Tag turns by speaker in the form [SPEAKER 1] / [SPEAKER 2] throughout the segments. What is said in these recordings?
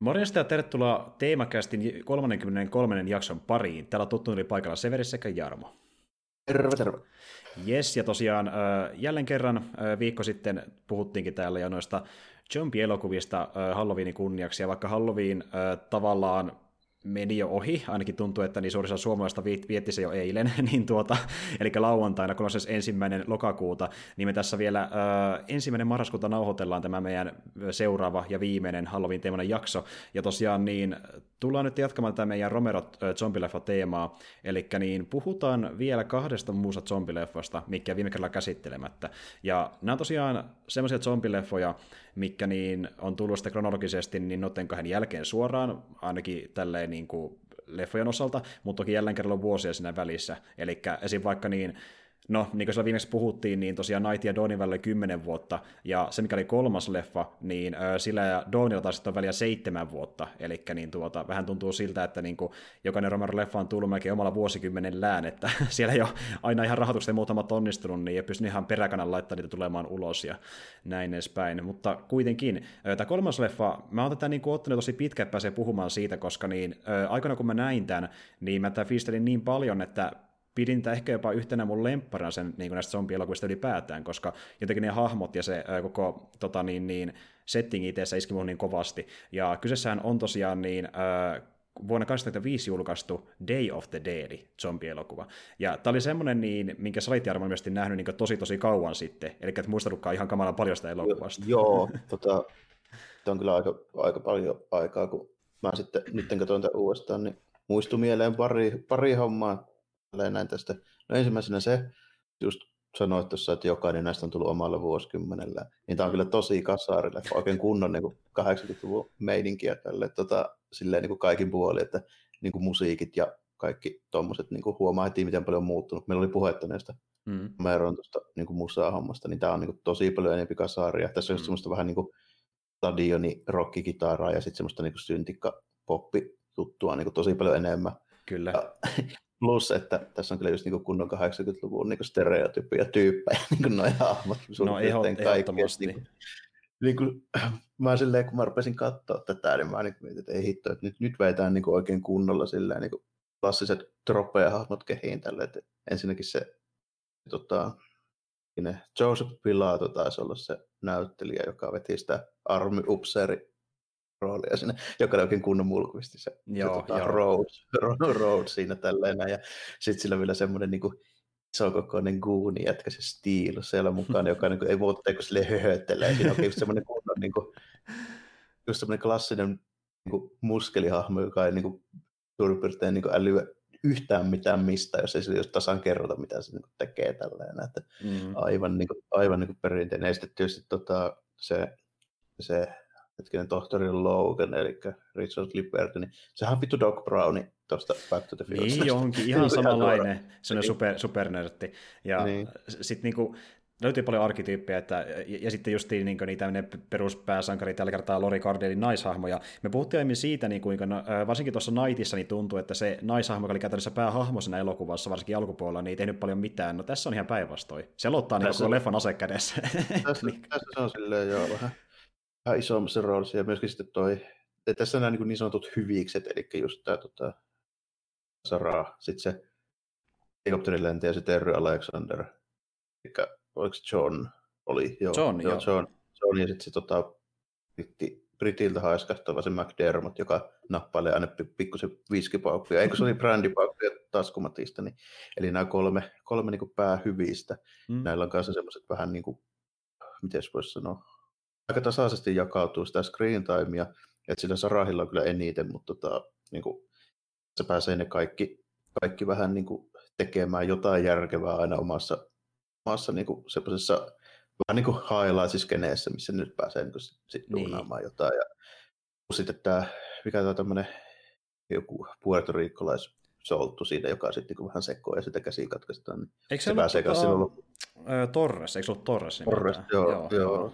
[SPEAKER 1] Morjesta ja tervetuloa Teemakästin 33. jakson pariin. Täällä on tuttu paikalla Severi sekä Jarmo.
[SPEAKER 2] Terve, terve.
[SPEAKER 1] Yes, ja tosiaan jälleen kerran viikko sitten puhuttiinkin täällä jo noista zombie-elokuvista Halloweenin kunniaksi, ja vaikka Halloween tavallaan meni jo ohi, ainakin tuntuu, että niin suurissa suomalaista vietti se jo eilen, niin tuota, eli lauantaina, kun on siis ensimmäinen lokakuuta, niin me tässä vielä äh, ensimmäinen marraskuuta nauhoitellaan tämä meidän seuraava ja viimeinen Halloween-teemainen jakso, ja tosiaan niin tullaan nyt jatkamaan tätä meidän Romero äh, zombileffa-teemaa, eli niin puhutaan vielä kahdesta muusta zombileffasta, mikä viime kerralla käsittelemättä, ja nämä on tosiaan semmoisia zombileffoja, mikä niin on tullut sitten kronologisesti niin noiden kahden jälkeen suoraan, ainakin tälleen niin kuin leffojen osalta, mutta toki jälleen kerran on vuosia siinä välissä. Eli esim. vaikka niin No, niin kuin siellä viimeksi puhuttiin, niin tosiaan Night ja Dawnin välillä oli kymmenen vuotta, ja se mikä oli kolmas leffa, niin ö, sillä ja Dawnilla taas on väliä seitsemän vuotta, eli niin tuota, vähän tuntuu siltä, että niin kuin, jokainen Romero-leffa on tullut melkein omalla vuosikymmenellään, että siellä ei ole aina ihan rahoitukset ja muutamat onnistunut, niin ei pysty ihan peräkanan laittaa niitä tulemaan ulos ja näin edespäin, mutta kuitenkin, tämä kolmas leffa, mä oon tätä niin kuin, ottanut tosi pitkä, että pääsee puhumaan siitä, koska niin, ö, aikana kun mä näin tämän, niin mä tämän niin paljon, että pidin tätä ehkä jopa yhtenä mun lempparina sen niin näistä zombielokuvista ylipäätään, koska jotenkin ne hahmot ja se ää, koko tota, niin, niin, setting itse iski mun niin kovasti. Ja kyseessähän on tosiaan niin, ää, vuonna 2005 julkaistu Day of the Dead zombielokuva. Ja tämä oli semmoinen, niin, minkä sä olit Jarmo nähnyt niin tosi tosi kauan sitten, eli et muistanutkaan ihan kamalan paljon sitä elokuvasta.
[SPEAKER 2] Joo, tota, on kyllä aika, aika paljon aikaa, kun mä sitten nyt katsoin tämän uudestaan, niin muistui mieleen pari, pari hommaa, näin tästä. No ensimmäisenä se, just sanoit tuossa, että jokainen näistä on tullut omalla vuosikymmenellä. Niin tämä on kyllä tosi kasaarille, oikein kunnon niin 80-luvun meidinkiä tälle tota, silleen niin kuin kaikin puolin, että niin kuin musiikit ja kaikki tuommoiset niin huomaa heti, miten paljon on muuttunut. Meillä oli puhetta näistä mm. Meron tuosta niin musaa-hommasta, niin tämä on niin kuin, tosi paljon enemmän kasaaria. Tässä on mm. semmoista vähän niin kuin stadioni, rockikitaraa ja sitten semmoista niin syntikka poppi tuttua niin kuin tosi paljon enemmän.
[SPEAKER 1] Kyllä.
[SPEAKER 2] Ja, Plus, että tässä on kyllä just niin kunnon 80-luvun niin stereotypia tyyppejä, niin kuin noin hahmot.
[SPEAKER 1] No eho, ehdottomasti. Niin kuin,
[SPEAKER 2] niin kuin, mä silleen, kun mä rupesin katsoa tätä, niin mä niin mietin, että ei hitto, että nyt, nyt vetään niin oikein kunnolla silleen, niin kuin klassiset tropeja-hahmot kehiin tälle. Että ensinnäkin se tota, Joseph Pilato taisi olla se näyttelijä, joka veti sitä Army Upseeri roolia sinne, joka oli oikein kunnon mulkuisti se, joo, se tota, joo. Road, road, siinä tälleen. Ja sitten sillä vielä semmoinen niin isokokoinen guuni jätkä se Steel siellä mukaan, joka niin kuin, ei muuta kuin sille höhöttelee. Siinä on just semmoinen kunnon, niin kuin, just semmoinen klassinen niin kuin muskelihahmo, joka ei niin kuin, suurin piirtein niin älyä yhtään mitään mistä, jos ei sille tasan kerrota, mitä se niin kuin, tekee tälleen. Että mm. Aivan, niin kuin, aivan niin kuin perinteinen. Ja sitten tietysti tota, se, se hetkinen tohtori Logan, eli Richard Liberty, niin sehän on vittu Doc Browni tuosta Back to the Future.
[SPEAKER 1] Niin onkin, ihan samanlainen, se on super, supernörtti. Ja niin. sitten niinku, löytyy paljon arkityyppejä, että, ja, ja sitten just niin, niin niitä peruspääsankari, tällä kertaa Lori Cardelin naishahmoja. Me puhuttiin aiemmin siitä, niin kuinka no, varsinkin tuossa Nightissa niin tuntuu, että se naishahmo, joka oli käytännössä päähahmo siinä elokuvassa, varsinkin alkupuolella, niin ei tehnyt paljon mitään. No tässä on ihan päinvastoin. Se aloittaa niin koko leffan ase kädessä.
[SPEAKER 2] Tässä, tässä se on silleen joo vähän vähän isommassa roolissa ja myöskin sitten toi, että tässä nämä niin, niin sanotut hyvikset, eli just tämä tota, Sara, sitten se helikopterilentäjä se Terry Alexander, eli oliko John, oli,
[SPEAKER 1] joo, John, joo,
[SPEAKER 2] John, John ja sitten se tota, britti, Britiltä haiskahtava se McDermott, joka nappailee aina pikkusen viskipaukkuja, eikö se oli brändipaukkuja taskumatista, niin, eli nämä kolme, kolme niin päähyvistä, mm. näillä on kanssa semmoiset vähän niin kuin, miten voisi sanoa, aika tasaisesti jakautuu sitä screen timea, että sillä Sarahilla on kyllä eniten, mutta tota, niin kuin, se pääsee ne kaikki, kaikki vähän niin kuin, tekemään jotain järkevää aina omassa, omassa niin kuin, semmoisessa vähän niin kuin highlights-skeneessä, missä nyt pääsee niin kuin, sit niin. jotain. Ja sitten tämä, mikä tämä tämmöinen joku puertoriikkolais solttu siinä, joka sitten niin vähän sekoo ja sitä käsiä katkaistaan. Niin
[SPEAKER 1] eikö se, se pääsee tota, ollut... Torres, eikö se ollut Torres?
[SPEAKER 2] Torres, joo, joo, joo.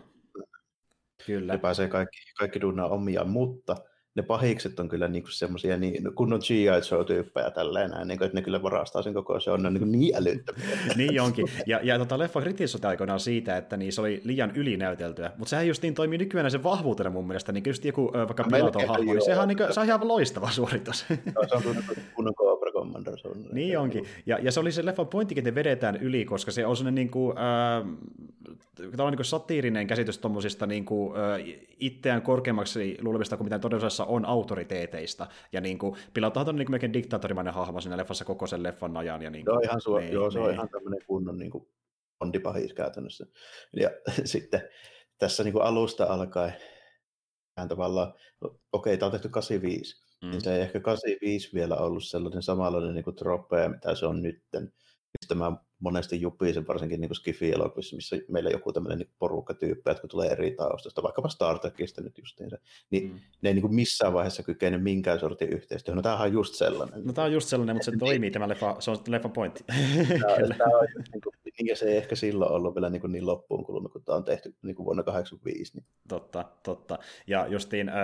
[SPEAKER 1] Kyllä.
[SPEAKER 2] Ne pääsee kaikki, kaikki duunaa omia, mutta ne pahikset on kyllä niinku semmoisia niin, kunnon G.I. Joe-tyyppejä tälleen näin, niin kuin, että ne kyllä varastaa sen koko se on ne on niin, niin älyttömiä.
[SPEAKER 1] niin onkin. Ja, ja tota, leffa kritisoitiin aikoinaan siitä, että niin se oli liian ylinäyteltyä. Mutta sehän justiin toimii nykyään sen vahvuutena mun mielestä. Niin just joku vaikka Pilaton hahmo, niin sehän on, niin kuin, se on ihan loistava suoritus.
[SPEAKER 2] no, se on kunnon Cobra Commander.
[SPEAKER 1] On, niin onkin. Ja, ja se oli se leffan pointtikin, että ne vedetään yli, koska se on sellainen niin kuin, äh, on niin kuin satiirinen käsitys tuommoisista niin kuin, äh, itseään korkeammaksi luulevista kuin mitä todellisuudessa on autoriteeteista. Ja niin kuin, Pilauttohan on niin kuin melkein diktaattorimainen hahmo siinä leffassa koko sen leffan ajan. Ja niin kuin,
[SPEAKER 2] joo, ihan suo, niin, joo, se niin. on ihan tämmöinen kunnon niin kuin ondipahis käytännössä. Ja sitten tässä niin kuin alusta alkaen vähän tavallaan, okei, tämä on tehty 85, mm. niin se ei ehkä 85 vielä ollut sellainen samanlainen niin kuin tropeja, mitä se on nytten mistä mä monesti jupisen, varsinkin niin Skifi-elokuvissa, missä meillä joku tämmöinen niin porukka tyyppi, jotka tulee eri taustasta, vaikkapa Star Trekista nyt justiinsa, niin mm. ne ei niin kuin missään vaiheessa kykene minkään sortin yhteistyöhön. No tämähän on just sellainen.
[SPEAKER 1] No tämä on just sellainen, mutta se toimii tämä leffa, se on leffan pointti.
[SPEAKER 2] Tämä, tämä on just, niin kuin, ja se ei ehkä silloin ollut vielä niin, niin loppuun kulunut, kun tämä on tehty niin kuin vuonna 1985. Niin.
[SPEAKER 1] Totta, totta. Ja justiin äh,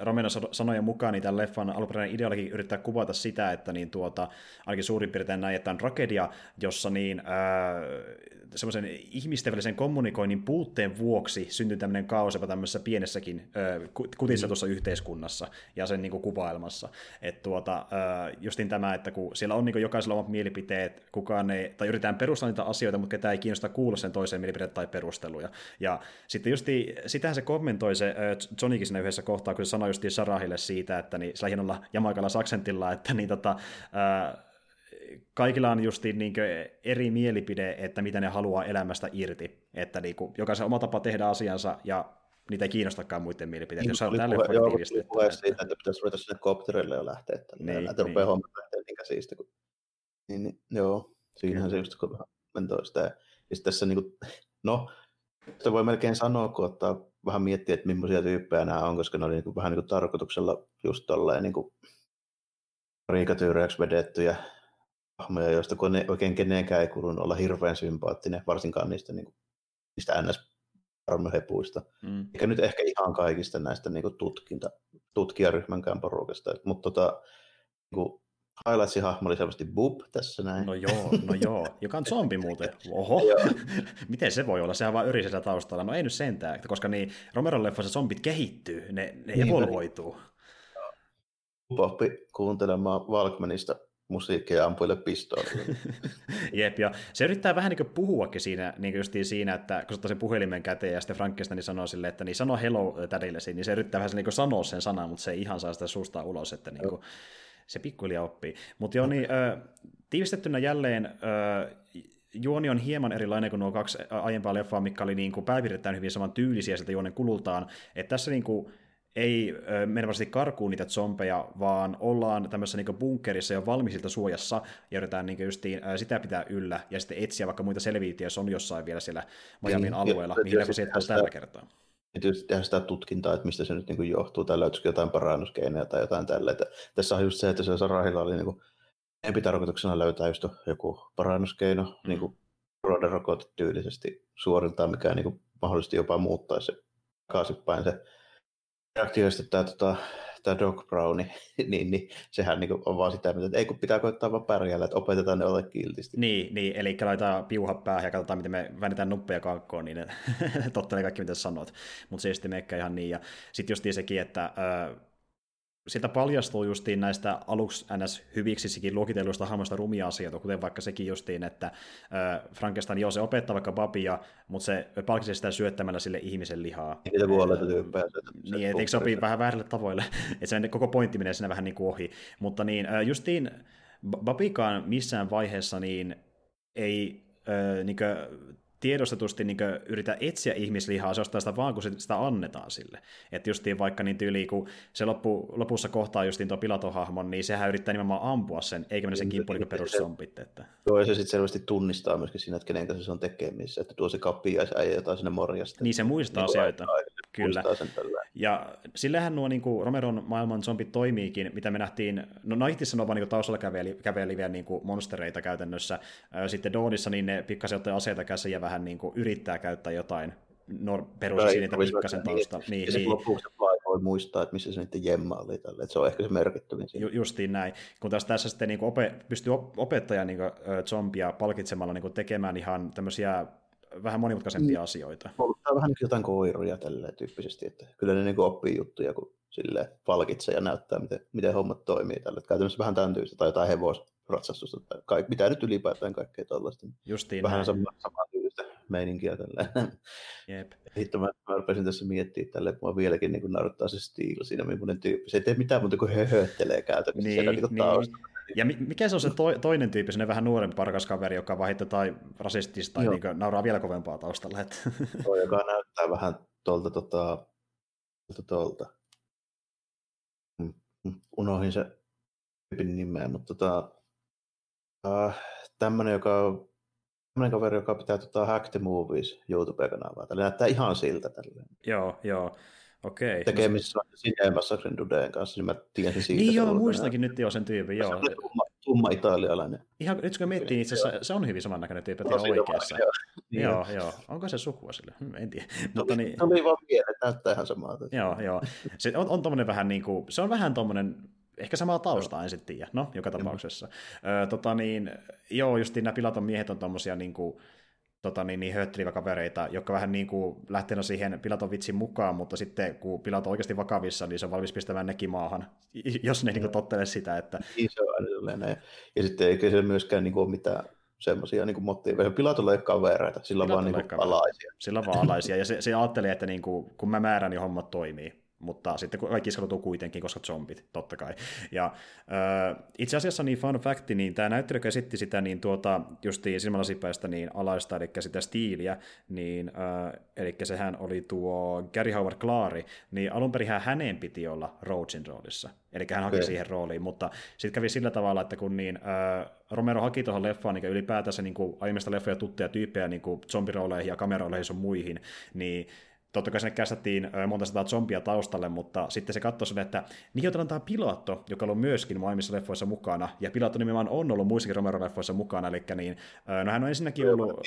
[SPEAKER 1] Romero sanojen mukaan niin tämän leffan alkuperäinen ideologi yrittää kuvata sitä, että niin tuota, ainakin suurin piirtein näin, että on tragedia, jossa niin äh, semmoisen ihmisten välisen kommunikoinnin puutteen vuoksi syntyy tämmöinen kaos jopa tämmöisessä pienessäkin kutissetussa mm. yhteiskunnassa ja sen niin kuin, kuvailmassa. Että tuota, justiin tämä, että kun siellä on niin kuin, jokaisella omat mielipiteet, kukaan ei, tai yritetään perustaa niitä asioita, mutta ketään ei kiinnosta kuulla sen toiseen mielipiteet tai perusteluja. Ja sitten justi, sitähän se kommentoi se äh, Johnikin siinä yhdessä kohtaa, kun se sanoi justiin Sarahille siitä, että niin, sillä hienolla jamaikalla saksentilla, että niin tota, kaikilla on justiin niin eri mielipide, että mitä ne haluaa elämästä irti. Että niin kuin, jokaisen oma tapa tehdä asiansa ja niitä ei kiinnostakaan muiden mielipiteitä.
[SPEAKER 2] Niin, jos on tälle puhe, joo, puhe siitä, että pitäisi ruveta sinne kopterille jo lähteä. Että niin, näitä niin. rupeaa hommat lähteä niin käsistä. Kun... Niin, niin, joo, siinähän se just kun vähän mentoi sitä. Ja tässä niin kuin, no, sitä voi melkein sanoa, kun ottaa vähän miettiä, että millaisia tyyppejä nämä on, koska ne oli niin kuin, vähän niin kuin tarkoituksella just tolleen niin kuin riikatyyreäksi vedettyjä hahmoja, joista kun ne oikein kenenkään ei kuulunut olla hirveän sympaattinen, varsinkaan niistä, niin kuin, niistä ns armohepuista. Mm. Eikä nyt ehkä ihan kaikista näistä niin kuin tutkinta, tutkijaryhmänkään porukasta. Mutta tota, niin highlightsin hahmo oli selvästi Bub tässä näin.
[SPEAKER 1] No joo, no joo. Joka on zombi muuten. Oho. Miten se voi olla? Sehän vaan yrisellä taustalla. No ei nyt sentään, koska niin Romeron leffassa zombit kehittyy, ne, ne niin, evolvoituu.
[SPEAKER 2] Poppi kuuntelemaan Valkmanista musiikkia ampuille pistoolilla.
[SPEAKER 1] Jep, ja se yrittää vähän niin puhuakin siinä, niin kuin siinä, että kun se ottaa sen puhelimen käteen ja sitten Frankenstein sanoo sille, että niin sano hello tädillesi, niin se yrittää vähän niin sanoa sen sanan, mutta se ei ihan saa sitä suusta ulos, että niin kuin, se pikkuhiljaa oppii. Mutta joo, niin, tiivistettynä jälleen juoni on hieman erilainen kuin nuo kaksi aiempaa leffaa, mikä oli niin kuin pääpiirtettäen hyvin saman tyylisiä sieltä juonen kulultaan. Että tässä niin kuin, ei mene varmasti karkuun niitä zombeja, vaan ollaan tämmöisessä niin bunkerissa jo valmiisilta suojassa, ja yritetään niin justiin, sitä pitää yllä, ja sitten etsiä vaikka muita selviytyjä, jos on jossain vielä siellä Miamin niin, alueella, mihin leffa sijoittaa tällä kertaa.
[SPEAKER 2] Ja tietysti tehdään sitä tutkintaa, että mistä se nyt niin johtuu, tai löytyisikö jotain parannuskeinoja tai jotain tällä. Että tässä on just se, että se Sarahilla oli niin kuin, tarkoituksena löytää just joku parannuskeino, mm. niin kuin tyylisesti suoriltaan, mikä niin kuin, mahdollisesti jopa muuttaisi se takaisinpäin se reaktioista tämä, tota, tämä Doc Browni, niin, niin sehän niin on vaan sitä, että ei kun pitää koittaa vaan pärjäällä, että opetetaan ne ole kiltisti.
[SPEAKER 1] Niin, niin eli laitetaan piuha päähän ja katsotaan, miten me väännetään nuppeja kankkoon, niin ne tottelee kaikki, mitä sanot. Mutta se ei sitten ihan niin. Ja sitten just sekin, että äh, sieltä paljastuu justiin näistä aluksi ns. hyviksisikin luokitelluista hahmoista rumia asioita, kuten vaikka sekin justiin, että äh, Frankenstein, joo, se opettaa vaikka babia, mutta se palkitsee sitä syöttämällä sille ihmisen lihaa.
[SPEAKER 2] Niitä kuolleita tyyppejä.
[SPEAKER 1] Niin, etteikö sopii vähän väärälle tavoille, että se koko pointti menee siinä vähän niin kuin ohi. Mutta niin, äh, justiin Babikaan missään vaiheessa niin ei äh, niin kuin, tiedostetusti niin yritä etsiä ihmislihaa, se ostaa sitä vaan, kun sitä annetaan sille. Että justiin vaikka niin tyyli, kun se loppu, lopussa kohtaa justiin tuo pilatohahmon, niin sehän yrittää nimenomaan ampua sen, eikä mennä sen kimppuun niin perussompit. Että...
[SPEAKER 2] Joo, ja se sitten selvästi tunnistaa myöskin siinä, että kenen kanssa se on tekemissä, että tuo se kappi ja se äijä jotain sinne morjasta.
[SPEAKER 1] Niin se muistaa niin asioita. Kyllä. Ja sillähän nuo niin kuin Romeron maailman zombit toimiikin, mitä me nähtiin, no Nightissa on vaan niin taustalla käveli, käveliviä niin kuin monstereita käytännössä. Sitten Dawnissa niin ne pikkasen ottaa aseita käsiä ja vähän niin kuin yrittää käyttää jotain nor- perus niitä pikkasen taustalla.
[SPEAKER 2] Niin, niin. lopuksi muistaa, että missä se niiden jemma oli tälle, että se on ehkä se merkittävin
[SPEAKER 1] siinä. Ju, justiin näin, kun taas tässä sitten niin ope, pystyy opettaja niin zombia palkitsemalla niin tekemään ihan tämmöisiä vähän monimutkaisempia mm. asioita.
[SPEAKER 2] Polttaa vähän jotain koiruja tällä tyyppisesti, että kyllä ne niin oppii juttuja, kun sille palkitsee ja näyttää, miten, miten hommat toimii tällä. Käytännössä vähän tämän tyylistä, tai jotain hevosratsastusta, tai kaik, mitä nyt ylipäätään kaikkea tuollaista.
[SPEAKER 1] Justiin
[SPEAKER 2] vähän
[SPEAKER 1] näin.
[SPEAKER 2] sama, samaa tyylistä meininkiä tällä.
[SPEAKER 1] Jep.
[SPEAKER 2] Hitto, mä, mä rupesin tässä miettimään tälle, että mua vieläkin niin narttaa se stiil siinä, millainen tyyppi. Se ei tee mitään muuta kuin höhöttelee käytännössä niin, siellä niin, niin.
[SPEAKER 1] Ja mikä se on se to, toinen tyyppi, se vähän nuorempi parkas kaveri, joka vaan tai rasistista tai niin nauraa vielä kovempaa taustalla. Että...
[SPEAKER 2] Tuo, joka näyttää vähän tuolta, tuolta, tuolta, tuolta. Mm, mm, unohdin se tyypin nimeä, mutta tota, äh, tämmöinen, joka tämmöinen kaveri, joka pitää tota, Hack the Movies YouTube-kanavaa. Tällä näyttää ihan siltä. Tälleen.
[SPEAKER 1] Joo, joo. Okei.
[SPEAKER 2] Tekemissä no, Cinema Massacren Dudeen kanssa, niin mä tiesin siitä.
[SPEAKER 1] Niin joo, muistankin nyt jo sen tyypin, joo.
[SPEAKER 2] Se tumma, tumma italialainen.
[SPEAKER 1] Ihan, nyt kun miettii itse asiassa, se on hyvin samannäköinen tyyppi, että ihan oikeassa. Joo. Niin joo, joo. Onko se sukua sille? Hmm, en tiedä.
[SPEAKER 2] No, Mutta niin... Tuli vaan mieleen, näyttää ihan samaa.
[SPEAKER 1] Joo, joo. Se on, on tommonen vähän niin kuin, se on vähän tommonen ehkä samaa taustaa, en sitten tiedä. No, joka tapauksessa. Ö, tota niin, joo, just nämä Pilaton miehet on tommosia niin kuin, tota, niin, niin kavereita, jotka vähän niin kuin lähtee siihen Pilaton vitsin mukaan, mutta sitten kun Pilaton on oikeasti vakavissa, niin se on valmis pistämään nekin maahan, jos ne niin tottelee sitä. Että...
[SPEAKER 2] Niin se on ja sitten eikä se myöskään niin kuin ole mitään semmoisia niin motiiveja. Pilatolla ei ole kavereita, sillä on vaan niin alaisia.
[SPEAKER 1] Sillä on vaan alaisia, ja se, se ajattelee, että niin kuin, kun mä määrän, niin hommat toimii mutta sitten kaikki iskautuu kuitenkin, koska zombit, totta kai. Ja äh, itse asiassa niin fun fact, niin tämä näyttely käsitti sitä niin tuota, justiin silmälasipäistä niin alaista, eli sitä stiiliä, niin, äh, eli sehän oli tuo Gary Howard Clary, niin alun perin hänen piti olla Rhodesin roolissa, eli hän haki okay. siihen rooliin, mutta sitten kävi sillä tavalla, että kun niin, äh, Romero haki tuohon leffaan niin ylipäätänsä niin kuin aiemmista leffoja tuttuja tyyppejä niin kuin zombirooleihin ja kamerooleihin sun muihin, niin totta kai sinne kästettiin monta sataa zombia taustalle, mutta sitten se katsoi sille, että niin otetaan tämä Pilatto, joka on ollut myöskin maailmissa leffoissa mukana, ja Pilatto nimenomaan on ollut muissakin Romero-leffoissa mukana, eli niin, no hän on ensinnäkin ollut...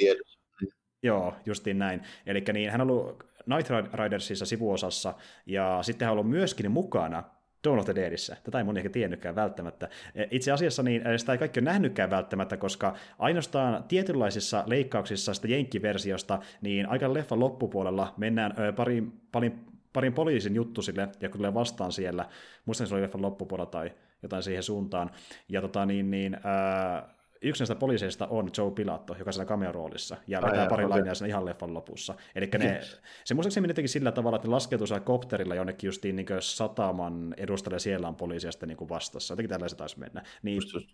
[SPEAKER 1] Joo, justiin näin. Eli niin, hän on ollut Night Ridersissa sivuosassa, ja sitten hän on ollut myöskin mukana Dawn of the Deadissä. Tätä ei moni ehkä tiennytkään välttämättä. E, itse asiassa niin sitä ei kaikki ole nähnytkään välttämättä, koska ainoastaan tietynlaisissa leikkauksissa sitä jenkkiversiosta, niin aika leffan loppupuolella mennään parin, parin, parin poliisin juttu sille, ja tulee vastaan siellä, muistan se oli leffan loppupuolella tai jotain siihen suuntaan, ja tota niin, niin ää, yksi näistä poliiseista on Joe Pilatto, joka siellä cameo-roolissa, ja vetää pari okay. lainia ihan leffan lopussa. Eli ne, se muistaakseni teki sillä tavalla, että ne laskeutuu siellä kopterilla jonnekin justiin niin sataman edustalle, siellä on poliisia sitten niin vastassa. Jotenkin tällaista taisi mennä. Niin, just, just.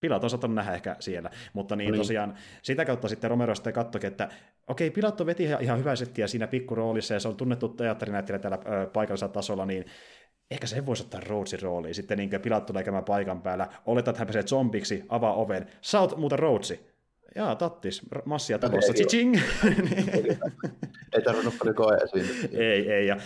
[SPEAKER 1] Pilat on saattanut nähdä ehkä siellä, mutta niin, niin. tosiaan sitä kautta sitten Romero sitten katsoikin, että okei, Pilatto veti ihan hyvää settiä siinä pikkuroolissa ja se on tunnettu teatterinäyttelijä täällä ö, paikallisella tasolla, niin ehkä se voisi ottaa Rhodesin rooliin. Sitten niin Pilat tulee käymään paikan päällä, oletat, että hän pääsee zombiksi, avaa oven. Sä oot muuta Rhodesi. Jaa, tattis, massia tulossa, chiching!
[SPEAKER 2] ei tarvinnut paljon siinä.
[SPEAKER 1] ei, ei. Ja,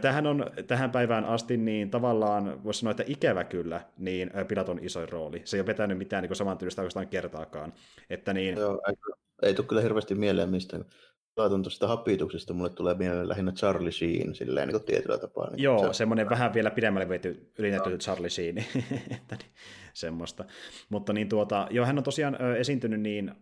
[SPEAKER 1] tähän, on, tähän päivään asti niin tavallaan, voisi sanoa, että ikävä kyllä, niin Pilaton isoin rooli. Se ei ole vetänyt mitään niin samantyylistä oikeastaan kertaakaan. Että niin...
[SPEAKER 2] Joo, ei, ei tule kyllä hirveästi mieleen mistään Laitan tuosta hapituksesta, mulle tulee mieleen lähinnä Charlie Sheen silleen niin tietyllä tapaa. Niin
[SPEAKER 1] Joo, se... semmoinen vähän vielä pidemmälle vety ylinäytetty Charlie Sheen, että niin, semmoista. Mutta niin tuota, joo, hän on tosiaan ö, esiintynyt niin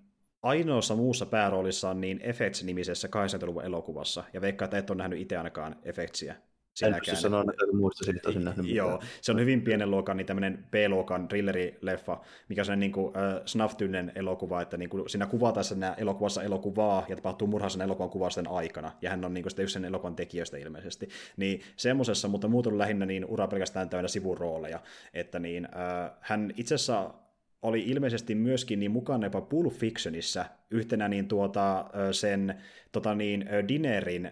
[SPEAKER 1] ainoassa muussa pääroolissaan niin Effects-nimisessä 80-luvun elokuvassa, ja veikkaa, että et ole nähnyt itse ainakaan Effectsia
[SPEAKER 2] En sanoa, että muista siitä tosin nähnyt
[SPEAKER 1] Joo, se on hyvin pienen luokan, niin tämmöinen B-luokan thrillerileffa, mikä on niin kuin, äh, snuff elokuva, että niin kuin, siinä kuvataan siinä elokuvassa elokuvaa, ja tapahtuu murha sen elokuvan kuvasten aikana, ja hän on niin kuin, sitä yksi sen elokuvan tekijöistä ilmeisesti. Niin semmoisessa, mutta muut on lähinnä niin ura pelkästään täynnä sivurooleja, että niin, äh, hän itse asiassa oli ilmeisesti myöskin niin mukana jopa Pulp Fictionissa yhtenä niin tuota, sen tota niin, Dinerin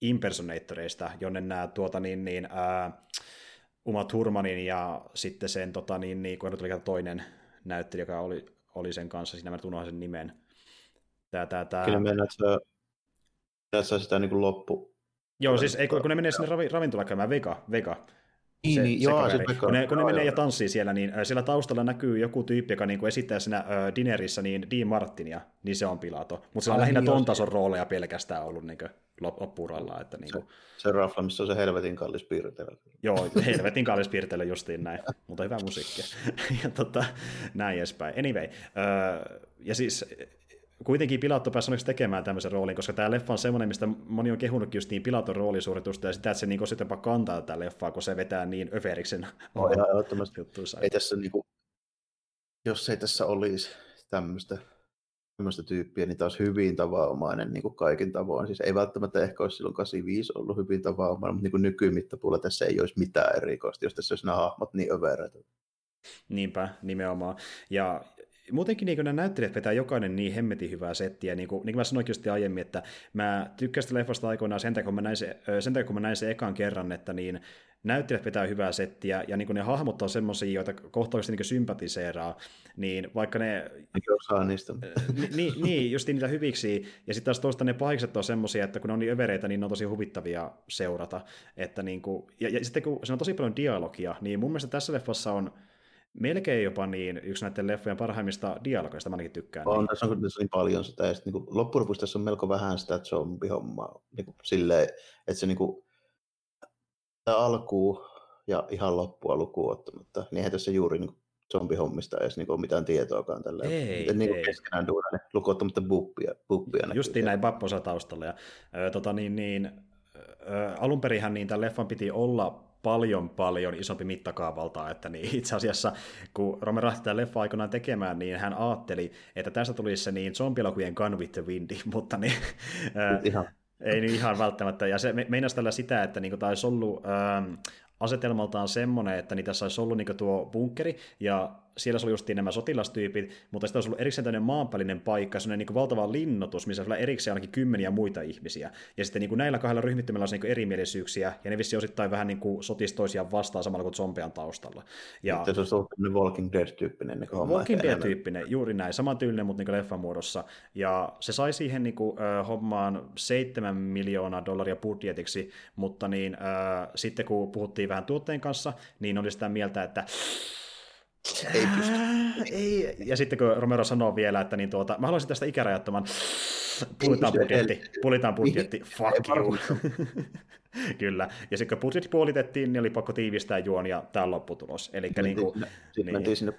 [SPEAKER 1] impersonatoreista, jonne nämä tuota niin, niin, ää, Uma Thurmanin ja sitten sen, tota, niin, niin, kun tuli toinen näyttelijä, joka oli, oli sen kanssa, siinä mä unohdin sen nimen. Tää, tää, tää.
[SPEAKER 2] Kyllä mennään, että se sitä niin kuin loppu.
[SPEAKER 1] Joo, siis ei, kun ne menee sinne ravi, ravintolaan käymään, Vega, Vega.
[SPEAKER 2] Niin,
[SPEAKER 1] se,
[SPEAKER 2] niin,
[SPEAKER 1] se
[SPEAKER 2] joo, se
[SPEAKER 1] kun ne, kun ne
[SPEAKER 2] joo,
[SPEAKER 1] menee ja tanssii siellä, niin siellä taustalla näkyy joku tyyppi, joka niin kuin esittää siinä äh, Dinerissä niin Dean Martinia, niin se on Pilato. Mutta sillä on lähinnä
[SPEAKER 2] niin,
[SPEAKER 1] ton
[SPEAKER 2] se-
[SPEAKER 1] tason rooleja pelkästään ollut niin loppuralla. Että niin kuin,
[SPEAKER 2] Se rafla, missä on se helvetin kallis piirtely.
[SPEAKER 1] Joo, helvetin kallis piirtely justiin näin, mutta hyvä musiikkia. ja tota, näin edespäin. Anyway, öö, ja siis kuitenkin Pilato pääsi onneksi tekemään tämmöisen roolin, koska tämä leffa on semmoinen, mistä moni on kehunutkin just niin Pilaton roolisuoritusta ja sitä, että se niin sitten jopa kantaa tätä leffaa, kun se vetää niin överiksen
[SPEAKER 2] No, ehdottomasti.
[SPEAKER 1] juttuissa.
[SPEAKER 2] Ei tässä niinku, jos ei tässä olisi tämmöistä tämmöistä tyyppiä, niin taas hyvin tavanomainen niin kaikin tavoin. Siis ei välttämättä ehkä olisi silloin 85 ollut hyvin tavanomainen, mutta niin kuin nykymittapuolella tässä ei olisi mitään erikoista, jos tässä olisi nämä hahmot niin övereitä.
[SPEAKER 1] Niinpä, nimenomaan. Ja muutenkin niin nämä näyttelijät vetää jokainen niin hemmetin hyvää settiä, niin kuin, niin kuin mä sanoinkin just aiemmin, että mä tykkäsin leffasta aikoinaan sen takia, kun mä näin se, sen takia, kun mä näin sen ekan kerran, että niin näyttelijät vetää hyvää settiä, ja niin kuin ne hahmot on semmoisia, joita kohtaukisesti niin sympatiseeraa, niin vaikka ne
[SPEAKER 2] osaa niistä.
[SPEAKER 1] Ni- niin, niin, just niitä hyviksi. Ja sitten taas toista ne pahikset on semmoisia, että kun ne on niin övereitä, niin ne on tosi huvittavia seurata. Että niin kuin, ja, ja, sitten kun se on tosi paljon dialogia, niin mun mielestä tässä leffassa on melkein jopa niin yksi näiden leffojen parhaimmista dialogeista, mä ainakin tykkään.
[SPEAKER 2] On,
[SPEAKER 1] Niin.
[SPEAKER 2] tässä on, tässä on niin paljon sitä, ja sitten niin loppujen lopuksi tässä on melko vähän sitä zombihommaa. Niin kuin silleen, että se niin kuin, alkuun ja ihan loppua lukuun ottamatta, niin eihän tässä juuri niin kuin, zombihommista edes niin kuin, mitään tietoakaan tällä.
[SPEAKER 1] Ei,
[SPEAKER 2] Miten niin kuin
[SPEAKER 1] ei.
[SPEAKER 2] keskenään duunaan, lukuun ottamatta buppia. buppia
[SPEAKER 1] Justiin näin Papposa taustalla. Ja, ö, tota, niin, niin, ö, alun perinhän niin tämän leffan piti olla paljon paljon isompi mittakaavalta, että niin itse asiassa kun Rome lähti tämän leffa aikanaan tekemään, niin hän ajatteli, että tästä tulisi se niin zombielokujen Gun with the Windy, mutta niin,
[SPEAKER 2] Ihan
[SPEAKER 1] ei niin ihan välttämättä. Ja se me- meinasi tällä sitä, että niin olisi ollut ähm, asetelmaltaan semmoinen, että niin tässä olisi ollut niin tuo bunkkeri, ja siellä oli just nämä sotilastyypit, mutta sitten olisi ollut erikseen tämmöinen maanpäällinen paikka, semmoinen niin valtava linnoitus, missä on erikseen ainakin kymmeniä muita ihmisiä. Ja sitten niin näillä kahdella ryhmittymillä on niin erimielisyyksiä, ja ne vissi osittain vähän niin kuin toisiaan vastaan samalla kuin zombian taustalla. Ja,
[SPEAKER 2] Sitten se olisi ollut tämmöinen Walking Dead-tyyppinen niin homma.
[SPEAKER 1] Walking. Dead-tyyppinen, juuri näin, samantyylinen, mutta niin leffan muodossa. Ja se sai siihen niin kuin, äh, hommaan 7 miljoonaa dollaria budjetiksi, mutta niin, äh, sitten kun puhuttiin vähän tuotteen kanssa, niin oli sitä mieltä, että
[SPEAKER 2] Ei pysty.
[SPEAKER 1] "Äh, ei. Ja sitten kun Romero sanoo vielä, että niin tuota, mä haluaisin tästä ikärajattoman, pulitaan
[SPEAKER 2] pysty
[SPEAKER 1] budjetti, pulitaan budjetti, fuck you. Kyllä, ja sitten kun budjetti puolitettiin, niin oli pakko tiivistää juon, ja tämä lopputulos. Eli niin kuin,
[SPEAKER 2] Sitten
[SPEAKER 1] niin.
[SPEAKER 2] mentiin sinne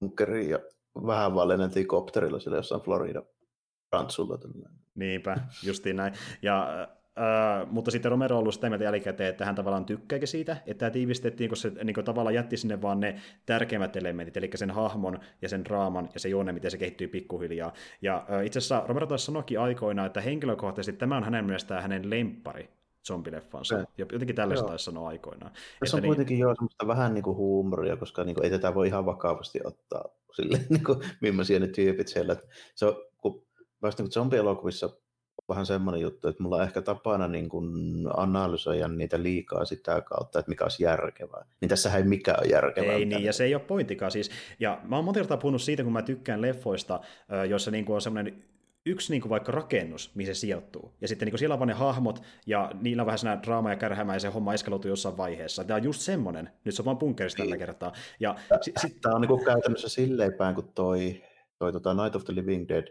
[SPEAKER 2] bunkkeriin ja vähän vaan lenneltiin kopterilla siellä jossain Florida rantsulla.
[SPEAKER 1] Niinpä, justiin näin. Ja, äh, mutta sitten Romero on ollut sitä mieltä jälkikäteen, että hän tavallaan tykkääkin siitä, että tämä tiivistettiin, kun se niin kuin tavallaan jätti sinne vaan ne tärkeimmät elementit, eli sen hahmon ja sen draaman ja se juone, miten se kehittyy pikkuhiljaa. Ja äh, itse asiassa Romero taisi sanoikin aikoinaan, että henkilökohtaisesti tämä on hänen mielestään hänen lemppari zombileffansa.
[SPEAKER 2] Okei.
[SPEAKER 1] Jotenkin tällaista taisi sanoa aikoinaan.
[SPEAKER 2] Tässä on
[SPEAKER 1] niin,
[SPEAKER 2] kuitenkin jo semmoista vähän niin kuin huumoria, koska niin kuin, ei tätä voi ihan vakavasti ottaa sille, niin kuin, millaisia ne tyypit siellä. Se on, kun, vasta niin zombielokuvissa on vähän semmoinen juttu, että mulla on ehkä tapana niin kuin analysoida niitä liikaa sitä kautta, että mikä olisi järkevää. Niin tässä ei mikään ole järkevää.
[SPEAKER 1] Ei niin, ja se ei ole pointtikaan siis. Ja mä oon monta kertaa puhunut siitä, kun mä tykkään leffoista, joissa niinku on semmoinen yksi niinku vaikka rakennus, mihin se sijoittuu. Ja sitten niinku siellä on vaan ne hahmot, ja niillä on vähän sellainen draama ja kärhämä, ja se homma eskaloituu jossain vaiheessa. Tämä on just semmoinen. Nyt se on vaan bunkkerissa tällä
[SPEAKER 2] Niin.
[SPEAKER 1] kertaa. Ja si- si-
[SPEAKER 2] Tämä on niin kuin käytännössä silleen päin kuin toi, toi tota Night of the Living Dead,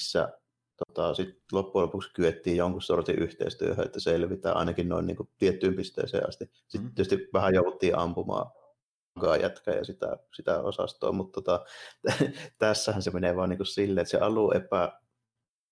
[SPEAKER 2] missä tota, sit loppujen lopuksi kyettiin jonkun sortin yhteistyöhön, että selvitään ainakin noin niin kuin tiettyyn pisteeseen asti. Sitten
[SPEAKER 1] Mhm.
[SPEAKER 2] tietysti vähän jouduttiin ampumaan kaa jätkää ja sitä, sitä osastoa, mutta tota, tässähän se menee vaan niin kuin silleen, että se alue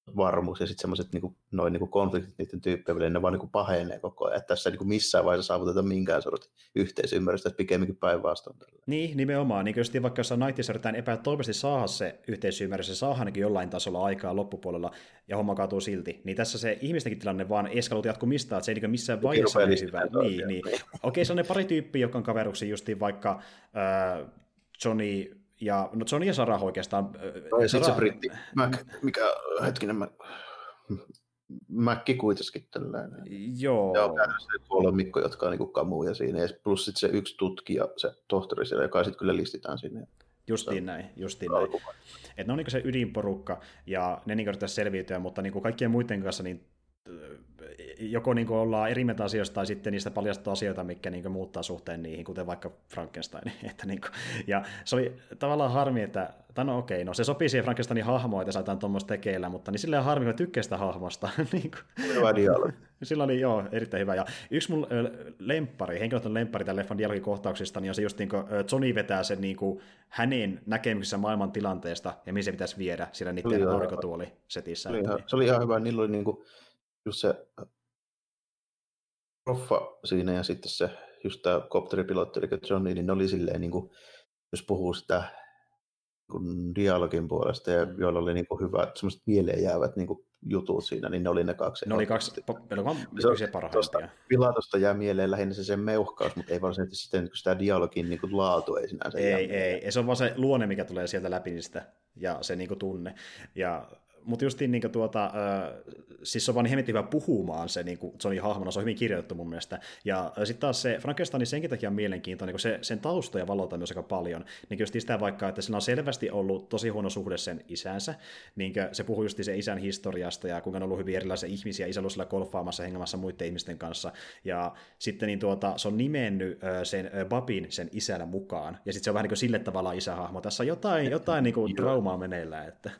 [SPEAKER 2] epävarmuus ja sitten semmoiset niin noin niin konfliktit niiden tyyppien välillä, ne vaan niin kuin pahenee koko ajan. Että tässä ei niin kuin missään vaiheessa saavuteta minkään sortin yhteisymmärrystä, että pikemminkin päinvastoin.
[SPEAKER 1] Niin, nimenomaan. Niin just vaikka jossain Nightissa yritetään epätoivoisesti saada se yhteisymmärrys, se saa ainakin jollain tasolla aikaa loppupuolella, ja homma kaatuu silti. Niin tässä se ihmistenkin tilanne vaan eskaloituu jatkumistaan, että se ei niin missään vaiheessa ole hyvä. Niin, niin. Okei, se on ne pari tyyppiä, jotka on kaveruksi justiin vaikka äh, Johnny ja, no Johnny ja Sarah oikeastaan.
[SPEAKER 2] ja sitten se
[SPEAKER 1] Sarah-
[SPEAKER 2] britti, Mac, mikä, hetkinen, Mac, Mäkki kuitenkin tällainen.
[SPEAKER 1] Joo,
[SPEAKER 2] Ja on se kolmikko, jotka on niinku kamuja siinä, ja plus sitten se yksi tutkija, se tohtori siellä, joka sitten kyllä listitään sinne.
[SPEAKER 1] justiin näin, justiin näin. Että ne on niin se ydinporukka, ja ne niin yrittää selviytyä, mutta niin kaikkien muiden kanssa niin joko niin kuin ollaan eri mieltä asioista tai sitten niistä paljastuu asioita, mikä niin kuin muuttaa suhteen niihin, kuten vaikka Frankenstein. Että niin kuin, ja se oli tavallaan harmi, että, tai no okei, no se sopii siihen Frankensteinin hahmoon, että saadaan tuommoista tekeillä, mutta niin silleen harmi, että tykkää sitä hahmosta. niin kuin.
[SPEAKER 2] Hyvä dialogi.
[SPEAKER 1] Sillä oli joo, erittäin hyvä. Ja yksi mun lemppari, henkilöstön lemppari tämän leffan dialogikohtauksista, niin on se just niin kuin Johnny vetää sen niin kuin hänen näkemyksensä maailman tilanteesta ja mihin se pitäisi viedä siellä niiden aurinkotuoli setissä.
[SPEAKER 2] Se oli, ihan, se oli ihan hyvä. Niillä oli niin kuin just se proffa siinä ja sitten se just tämä kopteripilotti, eli Johnny, niin ne oli silleen, niin kuin, jos puhuu sitä niin dialogin puolesta, ja mm. joilla oli niin kuin hyvät, semmoiset mieleen jäävät niin kuin jutut siinä, niin ne oli ne kaksi.
[SPEAKER 1] Ne oli kaksi elokuvan se, parhaimpia.
[SPEAKER 2] Pilatosta jää mieleen lähinnä se sen meuhkaus, mutta ei varsinaisesti sitten niin sitä dialogin niin kuin laatu ei sinänsä.
[SPEAKER 1] Ei, ei, ei, se on vaan se luonne, mikä tulee sieltä läpi niistä, ja se niin kuin tunne. Ja mutta justiin niin tuota, äh, siis se on vaan niin hyvä puhumaan se niin Johnny hahmona, se on hyvin kirjoitettu mun mielestä. Ja sitten taas se Frankenstein senkin takia on mielenkiintoinen, kun se, sen taustoja valotaan myös aika paljon. Niin just sitä vaikka, että sillä on selvästi ollut tosi huono suhde sen isänsä, niin se puhuu just sen isän historiasta ja kuinka on ollut hyvin erilaisia ihmisiä, isä ollut siellä golfaamassa, hengamassa muiden ihmisten kanssa. Ja sitten niin tuota, se on nimennyt sen Babin sen isällä mukaan. Ja sitten se on vähän niin kuin sille tavalla isähahmo. Tässä on jotain, jotain niin kuin draumaa meneillään. Että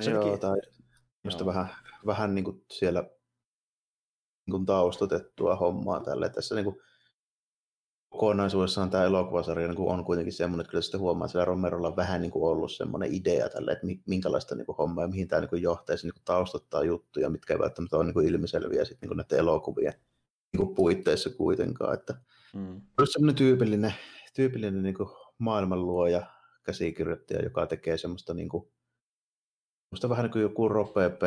[SPEAKER 2] se Joo, olikin... tai Joo. vähän, vähän niin kuin siellä niin kuin taustotettua hommaa tälle. Tässä niin kuin kokonaisuudessaan tämä elokuvasarja niin kuin on kuitenkin semmoinen, että kyllä sitten huomaa, että siellä Romerolla on vähän niin kuin ollut semmoinen idea tälle, että minkälaista niin kuin hommaa ja mihin tämä niin kuin johtaisi niin kuin taustottaa juttuja, mitkä ei välttämättä ole niin kuin ilmiselviä sitten niin kuin näiden elokuvien niin kuin puitteissa kuitenkaan. Että mm. Olisi semmoinen tyypillinen, tyypillinen niin kuin maailmanluoja, käsikirjoittaja, joka tekee semmoista niin kuin Musta vähän niin kuin joku Rope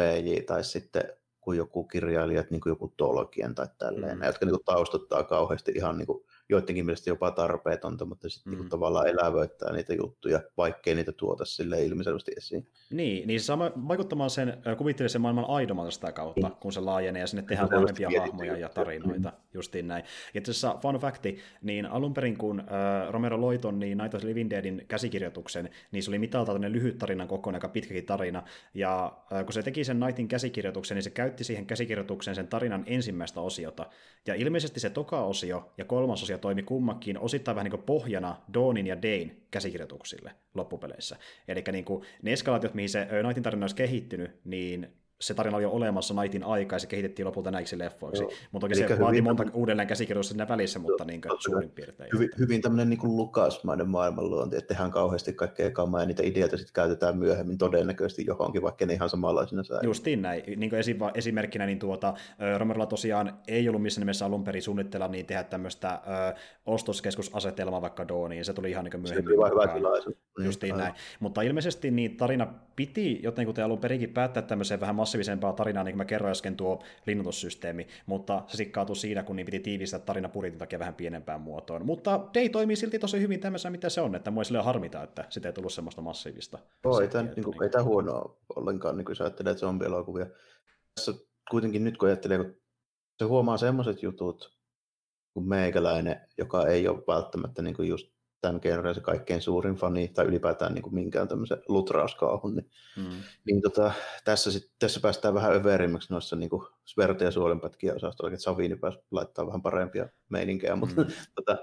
[SPEAKER 2] tai sitten kuin joku kirjailija, niin kuin joku Tolkien tai tälleen, mm. jotka niin kuin taustottaa kauheasti ihan niin kuin joidenkin mielestä jopa tarpeetonta, mutta sitten niinku mm. niin tavallaan elävöittää niitä juttuja, vaikkei niitä tuota sille ilmiselvästi esiin.
[SPEAKER 1] Niin, niin se saa vaikuttamaan sen kuvitteellisen maailman aidomalta sitä kautta, mm. kun se laajenee ja sinne tehdään vanhempia hahmoja ja tarinoita, mm. justiin näin. Itse asiassa fun facti, niin alun perin kun äh, Romero Loiton niin Night of Living Deadin käsikirjoituksen, niin se oli mitalta lyhyt tarinan kokoinen, aika pitkäkin tarina, ja äh, kun se teki sen Nightin käsikirjoituksen, niin se käytti siihen käsikirjoitukseen sen tarinan ensimmäistä osiota, ja ilmeisesti se toka osio ja kolmas osio toimi kummakin osittain vähän niin kuin pohjana Dawnin ja Dane käsikirjoituksille loppupeleissä. Eli niin ne eskalaatiot, mihin se Nightin tarina olisi kehittynyt, niin se tarina oli jo olemassa Nightin aikaa ja se kehitettiin lopulta näiksi leffoiksi. Joo. Mutta toki se vaatii monta tämän... uudelleen käsikirjoitusta siinä välissä, mutta niin kuin suurin piirtein.
[SPEAKER 2] Hyvin, hyvin tämmöinen niin lukasmainen maailmanluonti, että tehdään kauheasti kaikkea kamaa ja niitä ideoita sitten käytetään myöhemmin todennäköisesti johonkin, vaikka ne ihan samanlaisina säilyy.
[SPEAKER 1] Justiin näin. Niin kuin esimerkkinä niin tuota, Romerolla tosiaan ei ollut missään nimessä alun perin suunnitella niin tehdä tämmöistä ö, ostoskeskusasetelmaa vaikka Dooniin. Se tuli ihan niin myöhemmin. Se
[SPEAKER 2] hyvä tilaisuus.
[SPEAKER 1] Justiin näin. Mutta ilmeisesti niin tarina piti jotenkin alun perinkin päättää tämmöiseen vähän massiivisempaa tarinaa, niin kuin mä kerroin äsken tuo linnoitussysteemi, mutta se sikkautui siinä, kun niin piti tiivistää tarina budjetin takia vähän pienempään muotoon. Mutta Day toimii silti tosi hyvin tämmöisenä, mitä se on, että mua ei harmita, että sitä ei tullut semmoista massiivista.
[SPEAKER 2] Oh, ei tämä niin kuin, tämä huonoa ollenkaan, niin kuin sä ajattelet zombielokuvia. Tässä kuitenkin nyt kun ajattelee, kun se huomaa semmoiset jutut, kuin meikäläinen, joka ei ole välttämättä niin kuin just tämän genren se kaikkein suurin fani, tai ylipäätään niin kuin minkään tämmöisen lutrauskaahun, niin, mm. niin tota, tässä, sit, tässä päästään vähän överimmäksi noissa niin kuin Sverte ja suolenpätkiä osastolla, että Savini pääsi laittaa vähän parempia meininkejä, mutta mm. tota,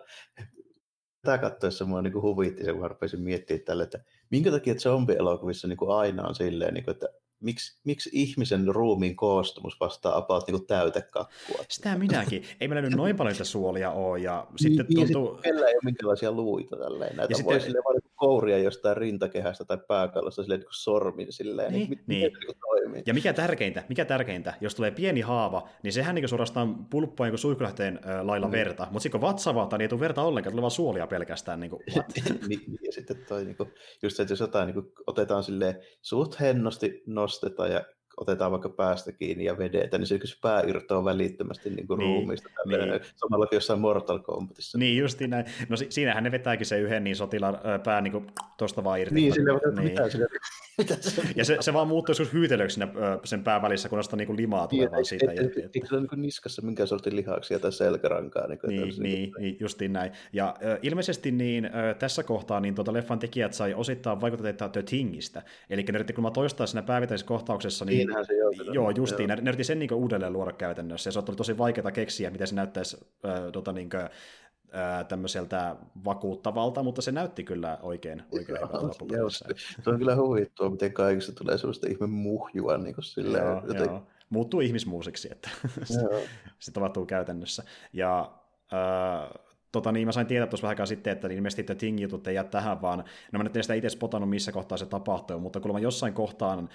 [SPEAKER 2] tätä katsoessa mua niin kuin huvitti se, kun rupesin miettimään tälle, että minkä takia zombielokuvissa niin kuin aina on silleen, niin kuin, että miksi, miksi ihmisen ruumiin koostumus vastaa about niin täytekakkua?
[SPEAKER 1] Sitä minäkin. Ei meillä nyt noin paljon suolia ole. Ja niin, sitten
[SPEAKER 2] niin, tuntuu... Ja sitten ei ole minkälaisia luita tälleen. Näitä ja voi sitten... silleen kouria jostain rintakehästä tai pääkallosta silleen niin sormin silleen. Niin, niin. niin. niin
[SPEAKER 1] toimii. Ja mikä tärkeintä, mikä tärkeintä, jos tulee pieni haava, niin sehän niin suorastaan pulppaa niin suihkulähteen äh, lailla mm. verta. Mutta sitten kun vatsavaata, niin ei tule verta ollenkaan, tulee vaan suolia pelkästään. Niin kuin,
[SPEAKER 2] niin, ja sitten toi, niin kuin, just se, että jos jotain niin kuin, otetaan silleen suht hennosti nostetaan ja otetaan vaikka päästä kiinni ja vedetään, niin se, se pää irtoaa välittömästi niin kuin niin, ruumiista. Niin. Samalla kuin jossain Mortal Kombatissa.
[SPEAKER 1] Niin, just näin. No siinähän ne vetääkin se yhden niin sotilaan pää niin tuosta vaan irti.
[SPEAKER 2] Niin, sille niin. mitä sille
[SPEAKER 1] ja se, se vaan muuttuu joskus hyytelöksi siinä sen pää välissä, kun sitä niin limaa tulee vaan siitä.
[SPEAKER 2] Eikö se ole niin niskassa minkä sortin lihaksia tai selkärankaa?
[SPEAKER 1] Niin, niin, niin, niin, niin, justiin näin. Ja äh, ilmeisesti niin, äh, tässä kohtaa niin tuota leffan tekijät sai osittain vaikutteita The Thingistä. Eli ne yritti kun mä toistaa siinä päivittäisessä kohtauksessa niin,
[SPEAKER 2] Siinähän se joo.
[SPEAKER 1] Joo, justiin. Ne, ne yritti sen niin uudelleen luoda käytännössä, ja se oli tosi vaikeaa keksiä, miten se näyttäisi äh, tota, niin kuin, tämmöiseltä vakuuttavalta, mutta se näytti kyllä oikein, oikein
[SPEAKER 2] joo, Se on kyllä huvittua, miten kaikista tulee sellaista ihme muhjua niin kuin silleen, joo,
[SPEAKER 1] joten... joo. Muuttuu ihmismuusiksi, että se tapahtuu käytännössä. Ja äh, tota, niin mä sain tietää tuossa vähän sitten, että ilmeisesti The Thing-jutut ei jää tähän, vaan no mä nyt en sitä itse spotannut, missä kohtaa se tapahtuu, mutta mä jossain kohtaan,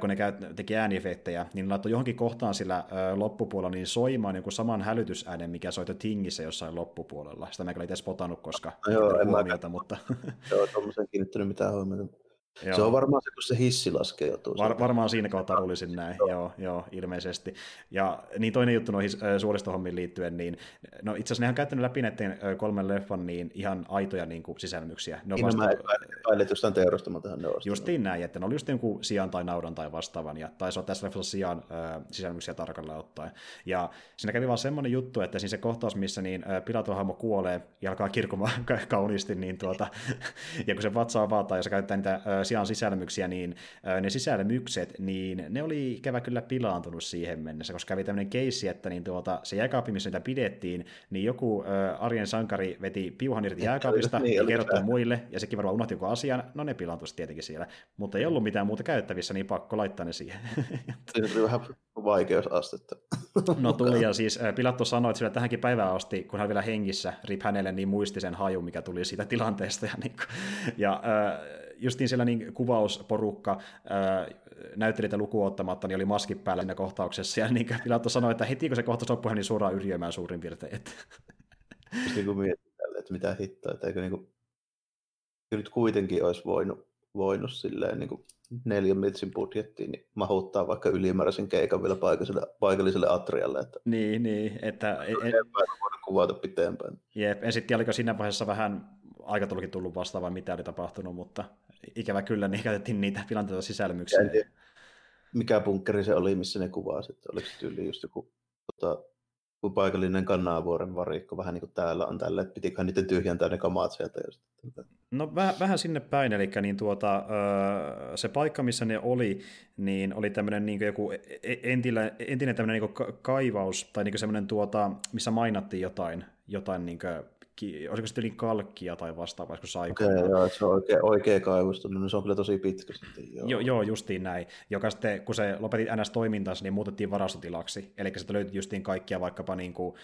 [SPEAKER 1] kun ne käy, teki äänifettejä, niin laittoi johonkin kohtaan sillä loppupuolella niin soimaan joku saman hälytysäänen, mikä soi The Thingissä jossain loppupuolella. Sitä mä en kyllä itse spotannut, koska
[SPEAKER 2] no joo, en huomiota, mä... mutta... joo, tuommoisen kiinnittänyt mitään huomiota. Joo. Se on varmaan se, kun se hissi laskeutuu.
[SPEAKER 1] Var, varmaan siinä kohtaa luulisin näin, joo. joo, joo, ilmeisesti. Ja niin toinen juttu noihin suolistohommiin liittyen, niin no itse asiassa nehän on käyttänyt läpi näiden kolmen leffan niin ihan aitoja niin kuin, sisälmyksiä.
[SPEAKER 2] Ne on vasta... Mä jostain teurastama tähän ne
[SPEAKER 1] Justiin näin, että ne oli just jonkun sijan tai naudan tai vastaavan, ja taisi olla tässä leffassa sijan äh, sisälmyksiä tarkalleen ottaen. Ja siinä kävi vaan semmoinen juttu, että siinä se kohtaus, missä niin äh, Pilaton kuolee ja alkaa kirkumaan kauniisti, niin tuota, ja kun se vatsa avataan ja se käyttää niitä äh, sian sisälmyksiä, niin ne sisälmykset, niin ne oli ikävä kyllä pilaantunut siihen mennessä, koska kävi tämmöinen keissi, että niin tuota, se jääkaappi, missä niitä pidettiin, niin joku äh, arjen sankari veti piuhan irti jääkaapista niin, ja kertoi muille, ja sekin varmaan unohti joku asian, no ne pilaantuisi tietenkin siellä, mutta ei ollut mitään muuta käyttävissä, niin pakko laittaa ne siihen.
[SPEAKER 2] Tuli vähän vaikeusastetta.
[SPEAKER 1] no tuli, ja siis Pilatto sanoi, että sillä tähänkin päivään asti, kun hän vielä hengissä, rip hänelle, niin muisti sen haju, mikä tuli siitä tilanteesta, ja, niin kuin, ja äh, justiin siellä niin kuvausporukka, ää, näyttelijöitä lukuun ottamatta, niin oli maskit päällä siinä kohtauksessa, ja niin Pilato sanoi, että heti kun se kohtaus loppui, niin suoraan yrjöimään suurin piirtein. Että...
[SPEAKER 2] niin kuin tälle, että mitä hittoa, että eikö niin kuin, nyt kuitenkin olisi voinut, voinut silleen niin kuin neljän mitsin budjettiin, niin mahuttaa vaikka ylimääräisen keikan vielä paikalliselle, paikalliselle atrialle. Että
[SPEAKER 1] niin, niin, että... En,
[SPEAKER 2] kuvata pitempään.
[SPEAKER 1] Jep, en sitten oliko siinä vaiheessa vähän aikataulukin tullut vastaan vai mitä oli tapahtunut, mutta ikävä kyllä niin käytettiin niitä tilanteita sisälmyksiä.
[SPEAKER 2] Mikä bunkkeri se oli, missä ne kuvasivat? Oliko se tyyli just joku tota, paikallinen Kannavuoren varikko, vähän niin kuin täällä on tällä, että pitiköhän niiden tyhjentää ne kamat sieltä. Just.
[SPEAKER 1] No väh, vähän sinne päin, eli niin tuota, se paikka, missä ne oli, niin oli tämmöinen niin joku e, e, entillä, entinen tämmöinen niin kaivaus, tai niin semmoinen tuota, missä mainattiin jotain, jotain niin kalkki, olisiko sitten kalkkia tai vastaavaa joskus aikaa.
[SPEAKER 2] Okei, okay, joo, se on oikea, oikea kaivos, no se on kyllä tosi pitkä sitten.
[SPEAKER 1] Joo. Jo, joo, justiin näin. Joka sitten, kun se lopetti NS-toimintansa, niin muutettiin varastotilaksi. Eli se löytyi justiin kaikkia vaikkapa niin kuin,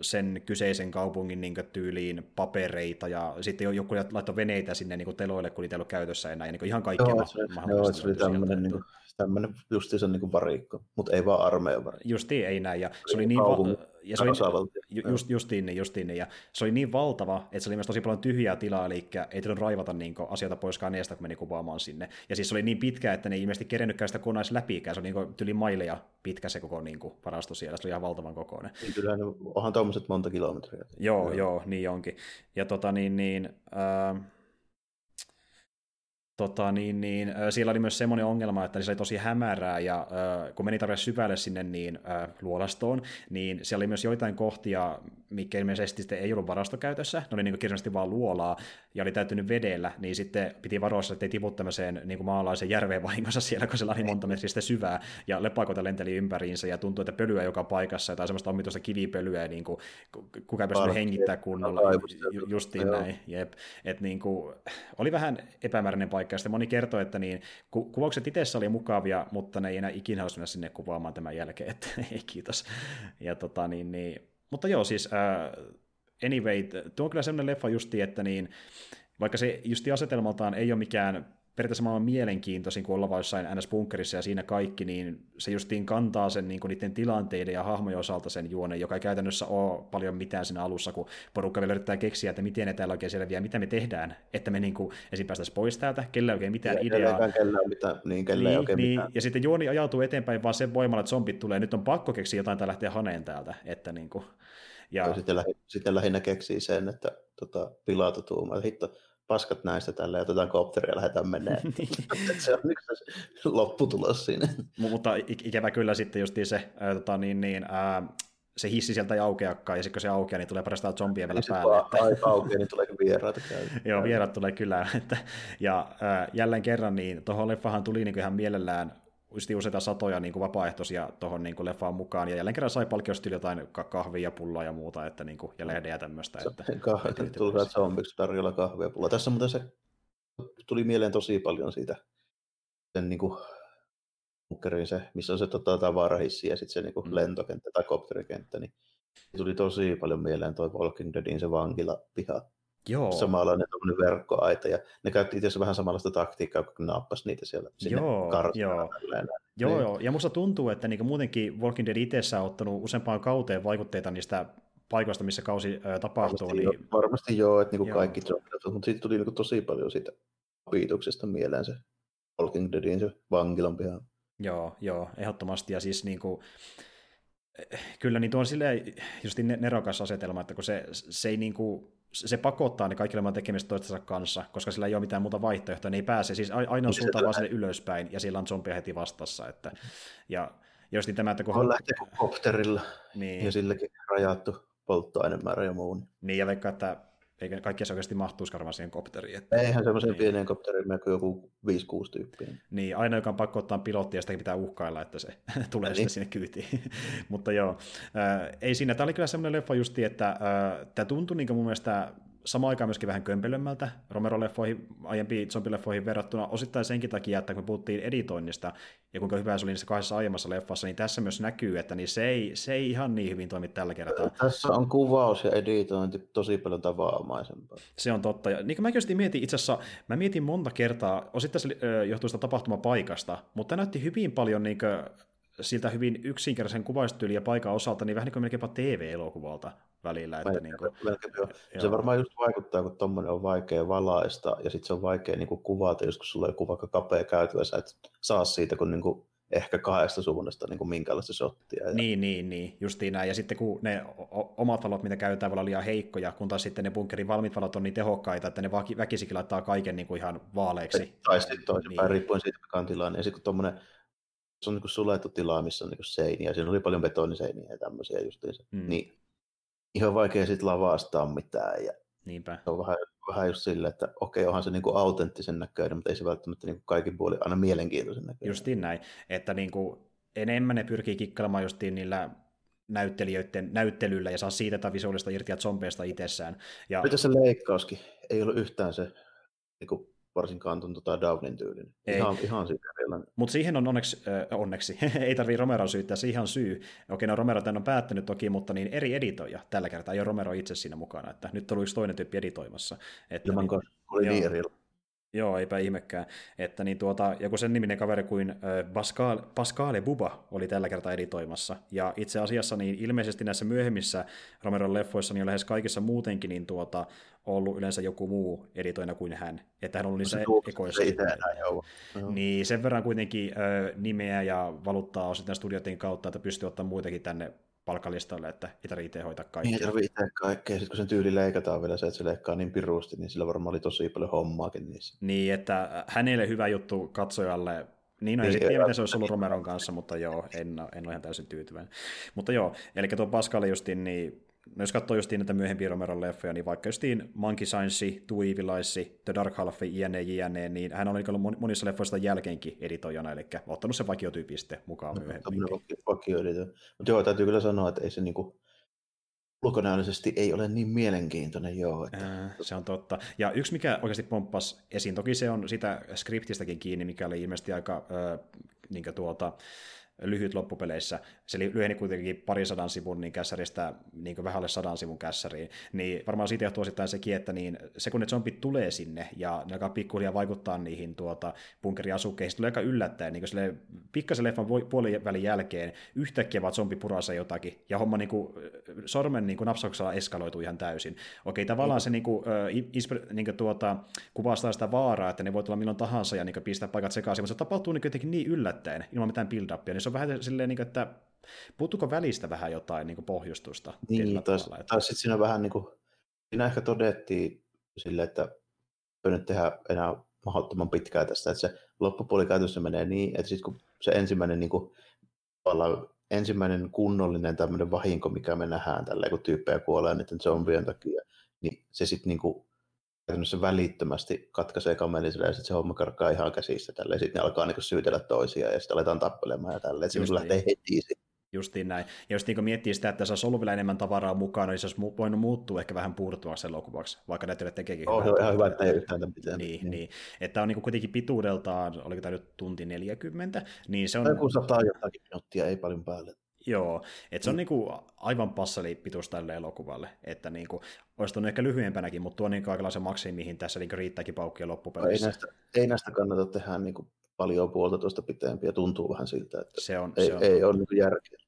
[SPEAKER 1] sen kyseisen kaupungin niin kuin, tyyliin papereita, ja sitten joku laittoi veneitä sinne niin kuin, teloille, kun niitä ei ollut käytössä enää, ja niin kuin, ihan kaikkea
[SPEAKER 2] joo, se, joo, se oli tämmöinen niin kuin, tämmöinen justiinsa niin varikko, mutta ei vaan armeijan varikko.
[SPEAKER 1] Justiin ei näin, ja se oli niin, va- ja se oli, just, justiin, niin, justiin niin, ja se oli niin valtava, että se oli myös tosi paljon tyhjää tilaa, eli ei tullut raivata niin kuin, asioita pois kaneesta, kun meni kuvaamaan sinne. Ja siis se oli niin pitkä, että ne ei ilmeisesti kerennytkään sitä konais läpiikään, se oli niin tyli maileja pitkä se koko niin kuin, varasto siellä, se oli ihan valtavan kokoinen.
[SPEAKER 2] Niin, kyllä, onhan tuommoiset monta kilometriä.
[SPEAKER 1] Joo, joo, joo, niin onkin. Ja tota niin, niin äh, tota, niin, niin, siellä oli myös semmoinen ongelma, että se oli tosi hämärää, ja äh, kun meni tarpeeksi syvälle sinne niin, äh, luolastoon, niin siellä oli myös joitain kohtia, mikä ilmeisesti sitten ei ollut varastokäytössä, ne oli niin kirjallisesti vaan luolaa, ja oli täytynyt vedellä, niin sitten piti varoa, että ei tipu tämmöiseen niin kuin maalaisen järveen vahingossa siellä, kun se oli monta metristä syvää, ja lepakoita lenteli ympäriinsä, ja tuntui, että pölyä joka paikassa, tai semmoista omituista kivipölyä, niin kuin, kuka ei pystynyt hengittämään kunnolla, justiin näin, jep. Et, niin kuin, oli vähän epämääräinen paikka, paikka. Ja moni kertoi, että niin, ku- kuvaukset itse oli mukavia, mutta ne ei enää ikinä olisi mennä sinne kuvaamaan tämän jälkeen, että ei kiitos. Ja tota, niin, niin. Mutta joo, siis uh, anyway, tuo on kyllä sellainen leffa justi, että niin, vaikka se justi asetelmaltaan ei ole mikään periaatteessa maailman mielenkiintoisin kuin olla vaan jossain NS-bunkerissa ja siinä kaikki, niin se justiin kantaa sen niin kuin niiden tilanteiden ja hahmojen osalta sen juonen, joka ei käytännössä ole paljon mitään siinä alussa, kun porukka vielä yrittää keksiä, että miten ne täällä oikein selviää, mitä me tehdään, että me niin kuin ensin päästäisiin pois täältä, kellä ei oikein mitään ja ideaa.
[SPEAKER 2] Kellä on mitään, niin, kellä niin, ei oikein niin, mitään.
[SPEAKER 1] Ja sitten juoni ajautuu eteenpäin vaan sen voimalla, että zombit tulee, nyt on pakko keksiä jotain tai lähteä haneen täältä, että niin kuin,
[SPEAKER 2] ja... ja sitten, lähi, sitten lähinnä keksii sen, että tota, pilata tuumaa, hitto, paskat näistä tällä ja otetaan kopteri ja lähdetään menee. Niin. se on yksi lopputulos siinä.
[SPEAKER 1] Mutta ikävä kyllä sitten just se, ää, tota, niin, niin, ää, se hissi sieltä ei aukeakaan, ja sitten kun se aukeaa, niin tulee parastaan zombia vielä niin päälle.
[SPEAKER 2] Että... Aika aukeaa, niin tulee vieraita käy.
[SPEAKER 1] Joo, vieraat tulee kyllä. Että, ja ää, jälleen kerran, niin tuohon leffahan tuli niin ihan mielellään useita satoja niin kuin vapaaehtoisia tuohon niin kuin leffaan mukaan, ja jälleen kerran sai palkkiosta jotain kahvia, pulloa ja muuta, että, niin kuin, ja lehdejä ja tämmöistä. Että,
[SPEAKER 2] Tuli zombiksi tarjolla kahvia pulloa. Tässä muuten se tuli mieleen tosi paljon siitä sen niin kuin, se, missä on se tota, tavarahissi ja sitten se niin kuin, mm. lentokenttä tai kopterikenttä, niin tuli tosi paljon mieleen tuo Walking Deadin se vankilapiha. Joo. Samanlainen verkkoaita, ja ne käytti itse asiassa vähän samanlaista taktiikkaa, kun naappas niitä siellä sinne joo,
[SPEAKER 1] joo. Joo, niin. joo, ja musta tuntuu, että niin muutenkin Walking Dead itsessä on ottanut useampaan kauteen vaikutteita niistä paikoista, missä kausi ää, tapahtuu.
[SPEAKER 2] Varmasti, niin... jo, varmasti joo, että niin joo. kaikki mutta siitä tuli niin tosi paljon siitä viituksesta mieleen se Walking Deadin se vankilan piha.
[SPEAKER 1] Joo, joo, ehdottomasti, ja siis niin kuin, kyllä niin tuo on silleen just nerokas asetelma, että kun se, se ei niin kuin, se pakottaa ne kaikille tekemistä toistensa kanssa, koska sillä ei ole mitään muuta vaihtoehtoa, ne ei pääse, siis aina on suuntaan vaan sinne ylöspäin, ja sillä on zombia heti vastassa, että, ja just niin tämä, että kun...
[SPEAKER 2] On lähteä kopterilla, niin. ja silläkin rajattu polttoainemäärä ja muu.
[SPEAKER 1] Niin, ja vaikka, että eikä kaikki se oikeasti mahtuisi varmaan siihen kopteriin.
[SPEAKER 2] Että, Eihän semmoisen niin. pienen kopteriin kuin joku 5-6 tyyppiä.
[SPEAKER 1] Niin, aina joka on pakko ottaa pilotti ja sitä pitää uhkailla, että se tulee niin. sitten sinne kyytiin. Mutta joo, äh, ei siinä. Tämä oli kyllä semmoinen leffa justi, että äh, tämä tuntui niin mun mielestä samaan aikaan myöskin vähän kömpelömmältä Romero-leffoihin, aiempiin zombileffoihin verrattuna, osittain senkin takia, että kun me puhuttiin editoinnista ja kuinka hyvä se oli niissä kahdessa aiemmassa leffassa, niin tässä myös näkyy, että niin se, ei, se ei ihan niin hyvin toimi tällä kertaa.
[SPEAKER 2] Tässä on kuvaus ja editointi tosi paljon tavanomaisempaa.
[SPEAKER 1] Se on totta. Ja niin kuin mäkin mietin itse asiassa, mä mietin monta kertaa, osittain se johtuu sitä tapahtumapaikasta, mutta näytti hyvin paljon niin kuin, siltä hyvin yksinkertaisen kuvaustyyliä paikan osalta, niin vähän niin kuin melkeinpä TV-elokuvalta välillä. Että niin kuin,
[SPEAKER 2] se varmaan just vaikuttaa, kun tuommoinen on vaikea valaista, ja sitten se on vaikea niin kuin kuvata, jos kun sulla on joku vaikka kapea käytössä, sä et saa siitä kun niin kuin ehkä kahdesta suunnasta niin kuin minkälaista shottia. Ja...
[SPEAKER 1] Niin, niin, niin, justiin näin. Ja sitten kun ne omat valot, mitä käytetään, voi olla liian heikkoja, kun taas sitten ne bunkerin valmiit valot on niin tehokkaita, että ne väkisikin laittaa kaiken niin kuin ihan vaaleeksi.
[SPEAKER 2] Tai sitten toisinpäin, niin. riippuen siitä, mikä on tilanne. Ja sitten kun tuommoinen se on niin suljettu tila, missä on niin seiniä. Siinä oli paljon betoniseiniä ja tämmöisiä justiinsa. Mm. Niin ihan vaikea sitten lavastaa mitään. Ja
[SPEAKER 1] Niinpä.
[SPEAKER 2] Se on vähän, vähän just silleen, että okei, onhan se niin kuin autenttisen näköinen, mutta ei se välttämättä niin kuin kaikin puolin aina mielenkiintoisen näköinen.
[SPEAKER 1] Justiin näin, että niin kuin enemmän ne pyrkii kikkailemaan justiin niillä näyttelijöiden näyttelyllä ja saa siitä tätä visuaalista irti ja zombeista itsessään. Ja...
[SPEAKER 2] Mitä se leikkauskin? Ei ollut yhtään se niin kuin varsinkaan tota Downin tyylinen. Ei. Ihan, ihan siitä
[SPEAKER 1] Mutta siihen on onneksi, äh, onneksi. ei tarvitse Romero syyttää, siihen on syy. Okei, no Romero tämän on päättänyt toki, mutta niin eri editoija tällä kertaa, ei ole Romero itse siinä mukana, että nyt on yksi toinen tyyppi editoimassa. Että
[SPEAKER 2] Ilman niin, oli niin eri
[SPEAKER 1] Joo, eipä ihmekään. Että niin tuota, joku sen niminen kaveri kuin Pascal, Pascale Buba oli tällä kertaa editoimassa. Ja itse asiassa niin ilmeisesti näissä myöhemmissä Romeron leffoissa niin on lähes kaikissa muutenkin niin tuota, ollut yleensä joku muu editoina kuin hän. Että hän on ollut niissä ekoissa. Niin sen verran kuitenkin äh, nimeä ja valuuttaa osittain studioiden kautta, että pystyy ottamaan muitakin tänne palkkalistalle, että ei tarvitse hoitaa kaikkea.
[SPEAKER 2] Niin, ei tarvitse itse kaikkea. Sitten kun sen tyyli leikataan vielä se, että se leikkaa niin pirusti, niin sillä varmaan oli tosi paljon hommaakin niissä.
[SPEAKER 1] Niin, että hänelle hyvä juttu katsojalle niin, no, niin, tiedä, miten se olisi ollut Romeron kanssa, mutta joo, en, en ole ihan täysin tyytyväinen. Mutta joo, eli tuo Pascal justin, niin no jos katsoo justiin näitä myöhempiä Romeron leffoja, niin vaikka justiin Monkey Science, Two Evil Eyes, The Dark Half, jne, jne, niin hän on ollut monissa leffoista jälkeenkin editoijana, eli ottanut sen vakiotyyppi sitten mukaan no, myöhemmin.
[SPEAKER 2] Vakio Mutta joo, täytyy kyllä sanoa, että ei se niinku, ulkonäöllisesti ei ole niin mielenkiintoinen, joo. Että...
[SPEAKER 1] Äh, se on totta. Ja yksi, mikä oikeasti pomppasi esiin, toki se on sitä skriptistäkin kiinni, mikä oli ilmeisesti aika äh, niin tuota, lyhyt loppupeleissä. Se lyheni kuitenkin pari sadan sivun niin kässäristä niin vähän alle sadan sivun kässäriin. Niin varmaan siitä johtuu osittain sekin, että niin se kun ne zombit tulee sinne ja ne alkaa pikkuhiljaa vaikuttaa niihin tuota, bunkeriasukkeisiin, se tulee aika yllättäen. Niin sille pikkasen leffan puolivälin jälkeen yhtäkkiä vaan zombi purassa jotakin ja homma niin kuin, sormen niin kuin napsauksella eskaloituu ihan täysin. Okei, tavallaan se niin kuin, äh, niin kuin, tuota, kuvastaa sitä vaaraa, että ne voi tulla milloin tahansa ja niin kuin, pistää paikat sekaisin, mutta se tapahtuu niin jotenkin niin yllättäen, ilman mitään build-upia, niin se on vähän silleen, niin kuin, että puuttuuko välistä vähän jotain niin kuin pohjustusta?
[SPEAKER 2] Niin, tai, että... tai sitten siinä vähän niin kuin, siinä ehkä todettiin silleen, että ei nyt tehdä enää mahdottoman pitkää tästä, että se loppupuoli käytössä menee niin, että sitten kun se ensimmäinen niin kuin, ensimmäinen kunnollinen tämmöinen vahinko, mikä me nähdään tällä, kun tyyppejä kuolee niiden zombien takia, niin se sitten niin kuin, käytännössä välittömästi katkaisee kamelin ja sitten se homma karkaa ihan käsistä tälle. Sitten ne alkaa niin syytellä toisiaan ja sitten aletaan tappelemaan ja tälleen. Se niin. lähtee heti
[SPEAKER 1] Justiin näin. Ja jos niin miettii sitä, että se olisi ollut vielä enemmän tavaraa mukana, niin se olisi voinut muuttua ehkä vähän puurtuvaksi elokuvaksi, vaikka näyttelijä tekeekin.
[SPEAKER 2] Oh, hyvää. ihan hyvä, että ei yhtään
[SPEAKER 1] mitään. Niin, niin. niin. Että on niin kuitenkin pituudeltaan, oliko tämä nyt tunti 40, niin se on...
[SPEAKER 2] Tai kun sataa jotakin minuuttia, ei paljon päälle.
[SPEAKER 1] Joo, että se on mm. niinku aivan passeli pituus tälle elokuvalle, että niinku, olisi tuonut ehkä lyhyempänäkin, mutta tuo on niinku aikalaisen maksimi, mihin tässä niinku riittääkin paukkia loppupeleissä.
[SPEAKER 2] Ei näistä, ei näistä kannata tehdä niinku paljon puolta tuosta pitempiä, tuntuu vähän siltä, että
[SPEAKER 1] se on,
[SPEAKER 2] ei,
[SPEAKER 1] se on.
[SPEAKER 2] ei ole niinku järkeä.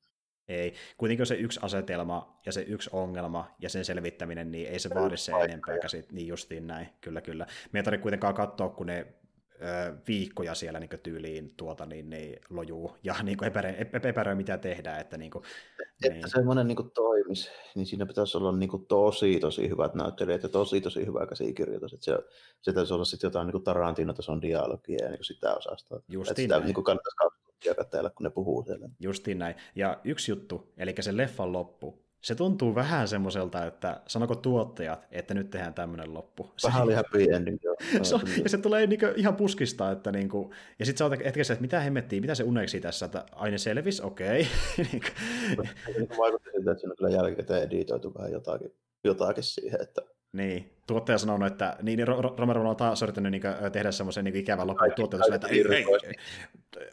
[SPEAKER 1] Ei. Kuitenkin se yksi asetelma ja se yksi ongelma ja sen selvittäminen, niin ei se vaadi se enempää käsit, niin justiin näin, kyllä kyllä. Me ei tarvitse kuitenkaan katsoa, kun ne viikkoja siellä niin tyyliin tuota, niin, niin lojuu ja niin epäröi, epäröi, mitä tehdään. Että, niin kuin,
[SPEAKER 2] että niin. semmoinen niin toimisi, niin siinä pitäisi olla niin kuin, tosi, tosi hyvät näyttelijät ja tosi, tosi hyvä käsikirjoitus. Että se, se täytyisi olla sitten jotain niin Tarantino-tason dialogia ja niin sitä osastoa. Justiin että sitä niin kuin kannattaisi katsoa katsella, kun ne puhuu siellä.
[SPEAKER 1] Justiin näin. Ja yksi juttu, eli se leffan loppu, se tuntuu vähän semmoiselta, että sanoko tuottajat, että nyt tehdään tämmöinen loppu.
[SPEAKER 2] Vähän oli happy ending, joo.
[SPEAKER 1] se on, ja se tulee niinku ihan puskista, että niinku, ja sitten sä oot hetkessä, että mitä hemmettiin, mitä se uneksi tässä, että aine selvis, okei.
[SPEAKER 2] Okay. Vaikutti siltä, että siinä on kyllä jälkikäteen editoitu vähän jotakin, jotakin siihen, että
[SPEAKER 1] niin, tuottaja sanonut, että niin, Romero on taas yrittänyt niin, tehdä semmoisen niin ikävän lopun tuottaja että ei, ei,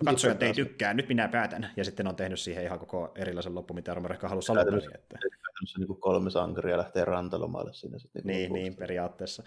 [SPEAKER 1] katsojat ei tykkää, nyt minä päätän. Ja sitten on tehnyt siihen ihan koko erilaisen loppu, mitä Romero ehkä halusi sanoa. Että...
[SPEAKER 2] Niin kolme sankaria lähtee rantalomalle siinä. Sitten
[SPEAKER 1] niin, niin, niin periaatteessa.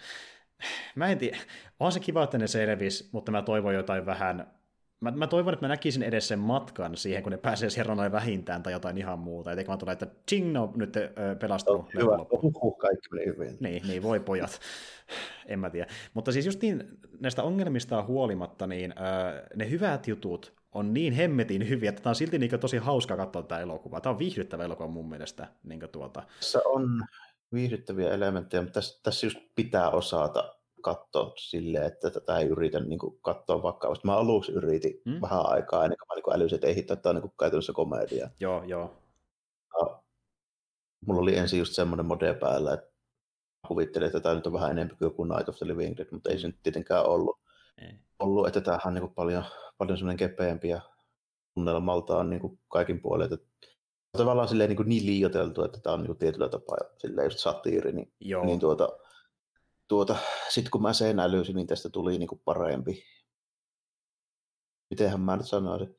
[SPEAKER 1] Mä en tiedä, on se kiva, että ne selvisi, mutta mä toivon jotain vähän Mä, mä toivon, että mä näkisin edes sen matkan siihen, kun ne pääsee siihen vähintään tai jotain ihan muuta. Eikä vaan tule, että ching, no nyt pelastunut.
[SPEAKER 2] No, hyvä, Uhuh, kaikki meni hyvin.
[SPEAKER 1] Niin, niin, voi pojat. en mä tiedä. Mutta siis just niin, näistä ongelmista huolimatta, niin äh, ne hyvät jutut on niin hemmetin hyviä, että tämä on silti niin tosi hauska katsoa tämä elokuva. Tämä on viihdyttävä elokuva mun mielestä. Niin tuota.
[SPEAKER 2] Tässä on viihdyttäviä elementtejä, mutta tässä, tässä just pitää osata katsoa silleen, että tätä ei yritä niin kuin, katsoa vakavasti. Mä aluksi yritin hmm? vähän aikaa ennen kuin mä niin älysin, että ei hitto, että on niin käytännössä komedia.
[SPEAKER 1] Joo, joo.
[SPEAKER 2] Ja mulla oli ensin just semmoinen mode päällä, että kuvittelin, että tämä nyt on vähän enemmän kuin joku Night of the Living Dead, mutta ei se nyt tietenkään ollut. Ei. ollut että tämähän on niin kuin paljon, paljon semmoinen kepeämpi ja tunnelmalta on niin kuin kaikin puolin, että tavallaan silleen niin, kuin niin liioteltu, että tämä on niin kuin tietyllä tapaa silleen just satiiri, niin, Joo. niin tuota, tuota, sitten kun mä sen älysin, niin tästä tuli niinku parempi. Mitenhän mä nyt sanoisin?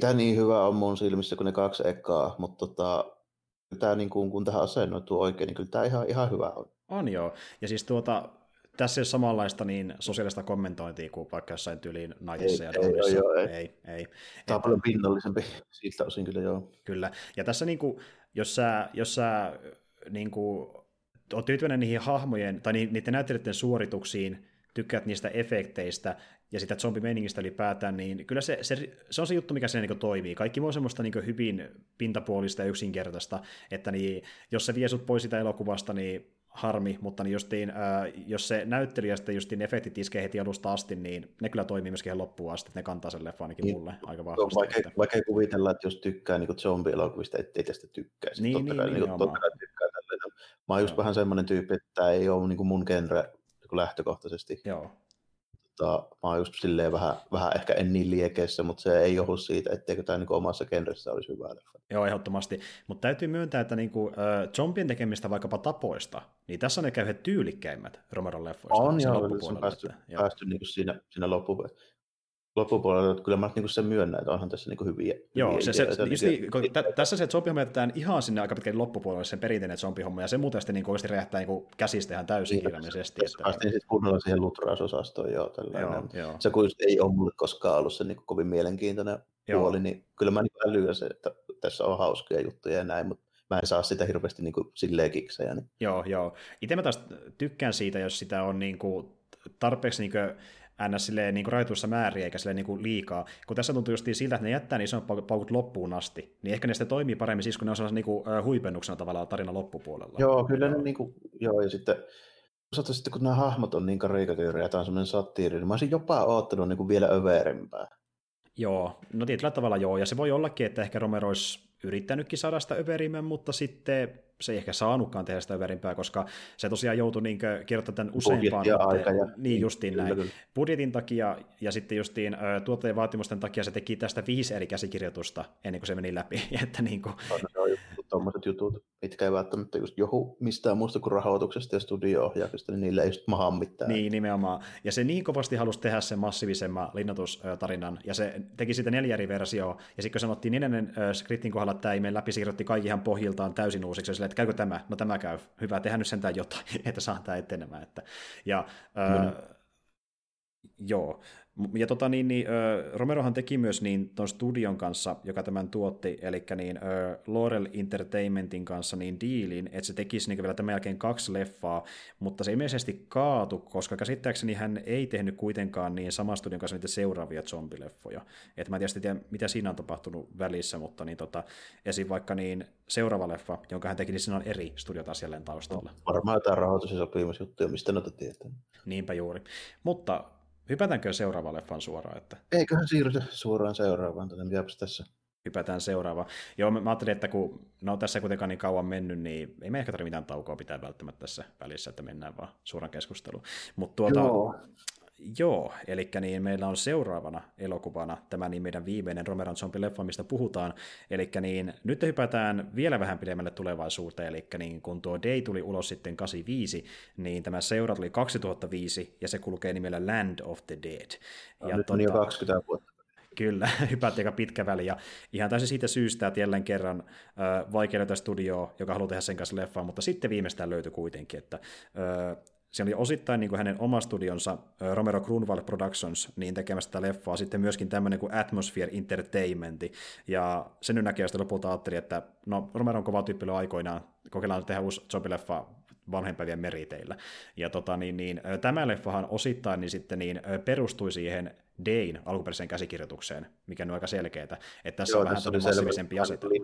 [SPEAKER 2] Tämä niin hyvä on mun silmissä kuin ne kaksi ekaa, mutta tota, tämä niin kuin, kun tähän asennoituu oikein, niin kyllä tämä ihan, ihan hyvä on.
[SPEAKER 1] On joo. Ja siis tuota, tässä ei ole samanlaista niin sosiaalista kommentointia kuin vaikka jossain tyyliin Nightissa ja
[SPEAKER 2] Dawnissa.
[SPEAKER 1] Ei, ei, ei, ei.
[SPEAKER 2] Tämä on paljon pinnallisempi siltä osin kyllä joo.
[SPEAKER 1] Kyllä. Ja tässä niin kuin, jos sä, jos sä niin kuin, oot tyytyväinen niihin hahmojen tai niiden näyttelijöiden suorituksiin, tykkäät niistä efekteistä ja sitä zombimeiningistä ylipäätään, niin kyllä se, se, se on se juttu, mikä siinä niin toimii. Kaikki muu on semmoista niin hyvin pintapuolista ja yksinkertaista, että niin, jos se vie sut pois sitä elokuvasta, niin harmi, mutta niin justiin, äh, jos se näyttelijä sitten justiin efektit iskee heti alusta asti, niin ne kyllä toimii myöskin ihan loppuun asti, että ne kantaa sen leffa ainakin niin, mulle aika vahvasti.
[SPEAKER 2] Vaikka, että... vaikka ei kuvitella, että jos tykkää niin zombie-elokuvista, ettei tästä tykkäisi.
[SPEAKER 1] Niin, totta niin,
[SPEAKER 2] kai, niin, totta kai tykkää Mä oon just vähän semmoinen tyyppi, että ei ole niin mun genre niin lähtökohtaisesti.
[SPEAKER 1] Joo.
[SPEAKER 2] Tota, mä oon just silleen vähän, vähän ehkä en niin liekeissä, mutta se ei johdu siitä, etteikö tämä niin omassa genressä olisi hyvä leffa.
[SPEAKER 1] Joo, ehdottomasti. Mutta täytyy myöntää, että niin kuin, äh, zombien tekemistä vaikkapa tapoista, niin tässä on ne käyhät tyylikkäimmät Romeron leffoista.
[SPEAKER 2] On, joo, on päästy, päästy niin siinä, siinä loppupuolella loppupuolella, että kyllä mä niin sen myönnän, että onhan tässä niin hyviä,
[SPEAKER 1] Joo,
[SPEAKER 2] hyviä
[SPEAKER 1] se, se, just niin, kun t- tässä se zombihomma jätetään ihan sinne aika pitkälti loppupuolelle sen perinteinen zombihomma, ja se muuten sitten niin oikeasti räjähtää niin käsistä ihan täysin niin, kirjallisesti.
[SPEAKER 2] Että... Päästiin sitten kunnolla siihen lutrausosastoon, joo, joo, joo. Se kun ei ole mulle koskaan ollut se niin kovin mielenkiintoinen joo. puoli, niin kyllä mä niin älyä se, että tässä on hauskoja juttuja ja näin, mutta mä en saa sitä hirveästi niin kuin silleen kiksejä. Niin.
[SPEAKER 1] Joo, joo. Itse mä taas tykkään siitä, jos sitä on niin kuin tarpeeksi niin kuin ns. Silleen, niin rajoituissa määriä eikä silleen, niin kuin liikaa. Kun tässä tuntuu just siltä, että ne jättää niin isot paukut loppuun asti, niin ehkä ne sitten toimii paremmin siis, kun ne on sellaisen niin kuin, huipennuksena tavallaan tarina loppupuolella.
[SPEAKER 2] Joo, kyllä ne niin kuin, joo, ja sitten Osaatko sitten, kun nämä hahmot on niin karikatyyriä, tämä on semmoinen satiiri, niin mä olisin jopa oottanut niin kuin vielä överimpää.
[SPEAKER 1] Joo, no tietyllä tavalla joo, ja se voi ollakin, että ehkä Romero olisi yrittänytkin saada sitä överimmän, mutta sitten se ei ehkä saanutkaan tehdä sitä överimpää, koska se tosiaan joutui niin kirjoittamaan tämän useampaan
[SPEAKER 2] otteen. Ja...
[SPEAKER 1] Niin justiin näin. Kyllä. Budjetin takia ja sitten justiin tuotteen vaatimusten takia se teki tästä viisi eri käsikirjoitusta ennen kuin se meni läpi. että niin kuin...
[SPEAKER 2] Se on tuommoiset jutut, mitkä ei välttämättä just johu mistään muusta kuin rahoituksesta ja studio-ohjauksesta, niin niillä ei just maha mitään.
[SPEAKER 1] Niin, nimenomaan. Ja se niin kovasti halusi tehdä sen massiivisemman linnatustarinan, ja se teki sitä neljä eri versioa, ja sitten kun sanottiin neljännen skriptin kohdalla, että tämä ei mene läpi, siirrytti kaikki ihan pohjiltaan täysin uusiksi, ja silleen, että käykö tämä? No tämä käy. Hyvä, tehdä nyt sentään jotain, että saa tämä etenemään. Että, ja, mm. äh, joo, ja tota, niin, niin, Romerohan teki myös niin ton studion kanssa, joka tämän tuotti, eli niin, Laurel Entertainmentin kanssa niin diilin, että se tekisi niin vielä tämän jälkeen kaksi leffaa, mutta se ilmeisesti kaatu, koska käsittääkseni hän ei tehnyt kuitenkaan niin saman studion kanssa niitä seuraavia zombileffoja. Et mä en tiedä, mitä siinä on tapahtunut välissä, mutta niin, tota, esim. vaikka niin seuraava leffa, jonka hän teki, niin siinä on eri studiot asialleen taustalla.
[SPEAKER 2] No, varmaan jotain rahoitus- ja sopimusjuttuja, mistä noita tietää.
[SPEAKER 1] Niinpä juuri. Mutta Hypätäänkö seuraavaan leffan suoraan? Että...
[SPEAKER 2] Eiköhän siirrytä suoraan seuraavaan, tätä mitäpäs tässä.
[SPEAKER 1] Hypätään seuraavaan. Joo, mä ajattelin, että kun no, tässä kuitenkaan niin kauan mennyt, niin ei me ehkä tarvitse mitään taukoa pitää välttämättä tässä välissä, että mennään vaan suoraan keskusteluun. Mutta tuota, Joo. Joo, eli niin meillä on seuraavana elokuvana tämä niin meidän viimeinen Romeron Zombie-leffa, mistä puhutaan. Eli niin nyt hypätään vielä vähän pidemmälle tulevaisuuteen, eli niin kun tuo Day tuli ulos sitten 85, niin tämä seura tuli 2005, ja se kulkee nimellä Land of the Dead.
[SPEAKER 2] No, ja nyt on tuota, jo 20 vuotta.
[SPEAKER 1] Kyllä, hypätti aika pitkä väli, ja ihan täysin siitä syystä, että jälleen kerran äh, vaikea löytää studioa, joka haluaa tehdä sen kanssa leffaa, mutta sitten viimeistään löytyi kuitenkin, että äh, se oli osittain niin kuin hänen oma studionsa Romero Grunwald Productions niin tekemästä tätä leffaa, sitten myöskin tämmöinen kuin Atmosphere Entertainment, ja sen nyt näkee lopulta ajattelin, että no Romero on kova tyyppi aikoinaan, kokeillaan tehdä uusi zombie-leffa vanhempavien meriteillä. Ja tota, niin, niin, tämä leffahan osittain niin sitten niin, perustui siihen Dayn alkuperäiseen käsikirjoitukseen, mikä on aika selkeää, että tässä Joo, on vähän massiivisempi asetelma.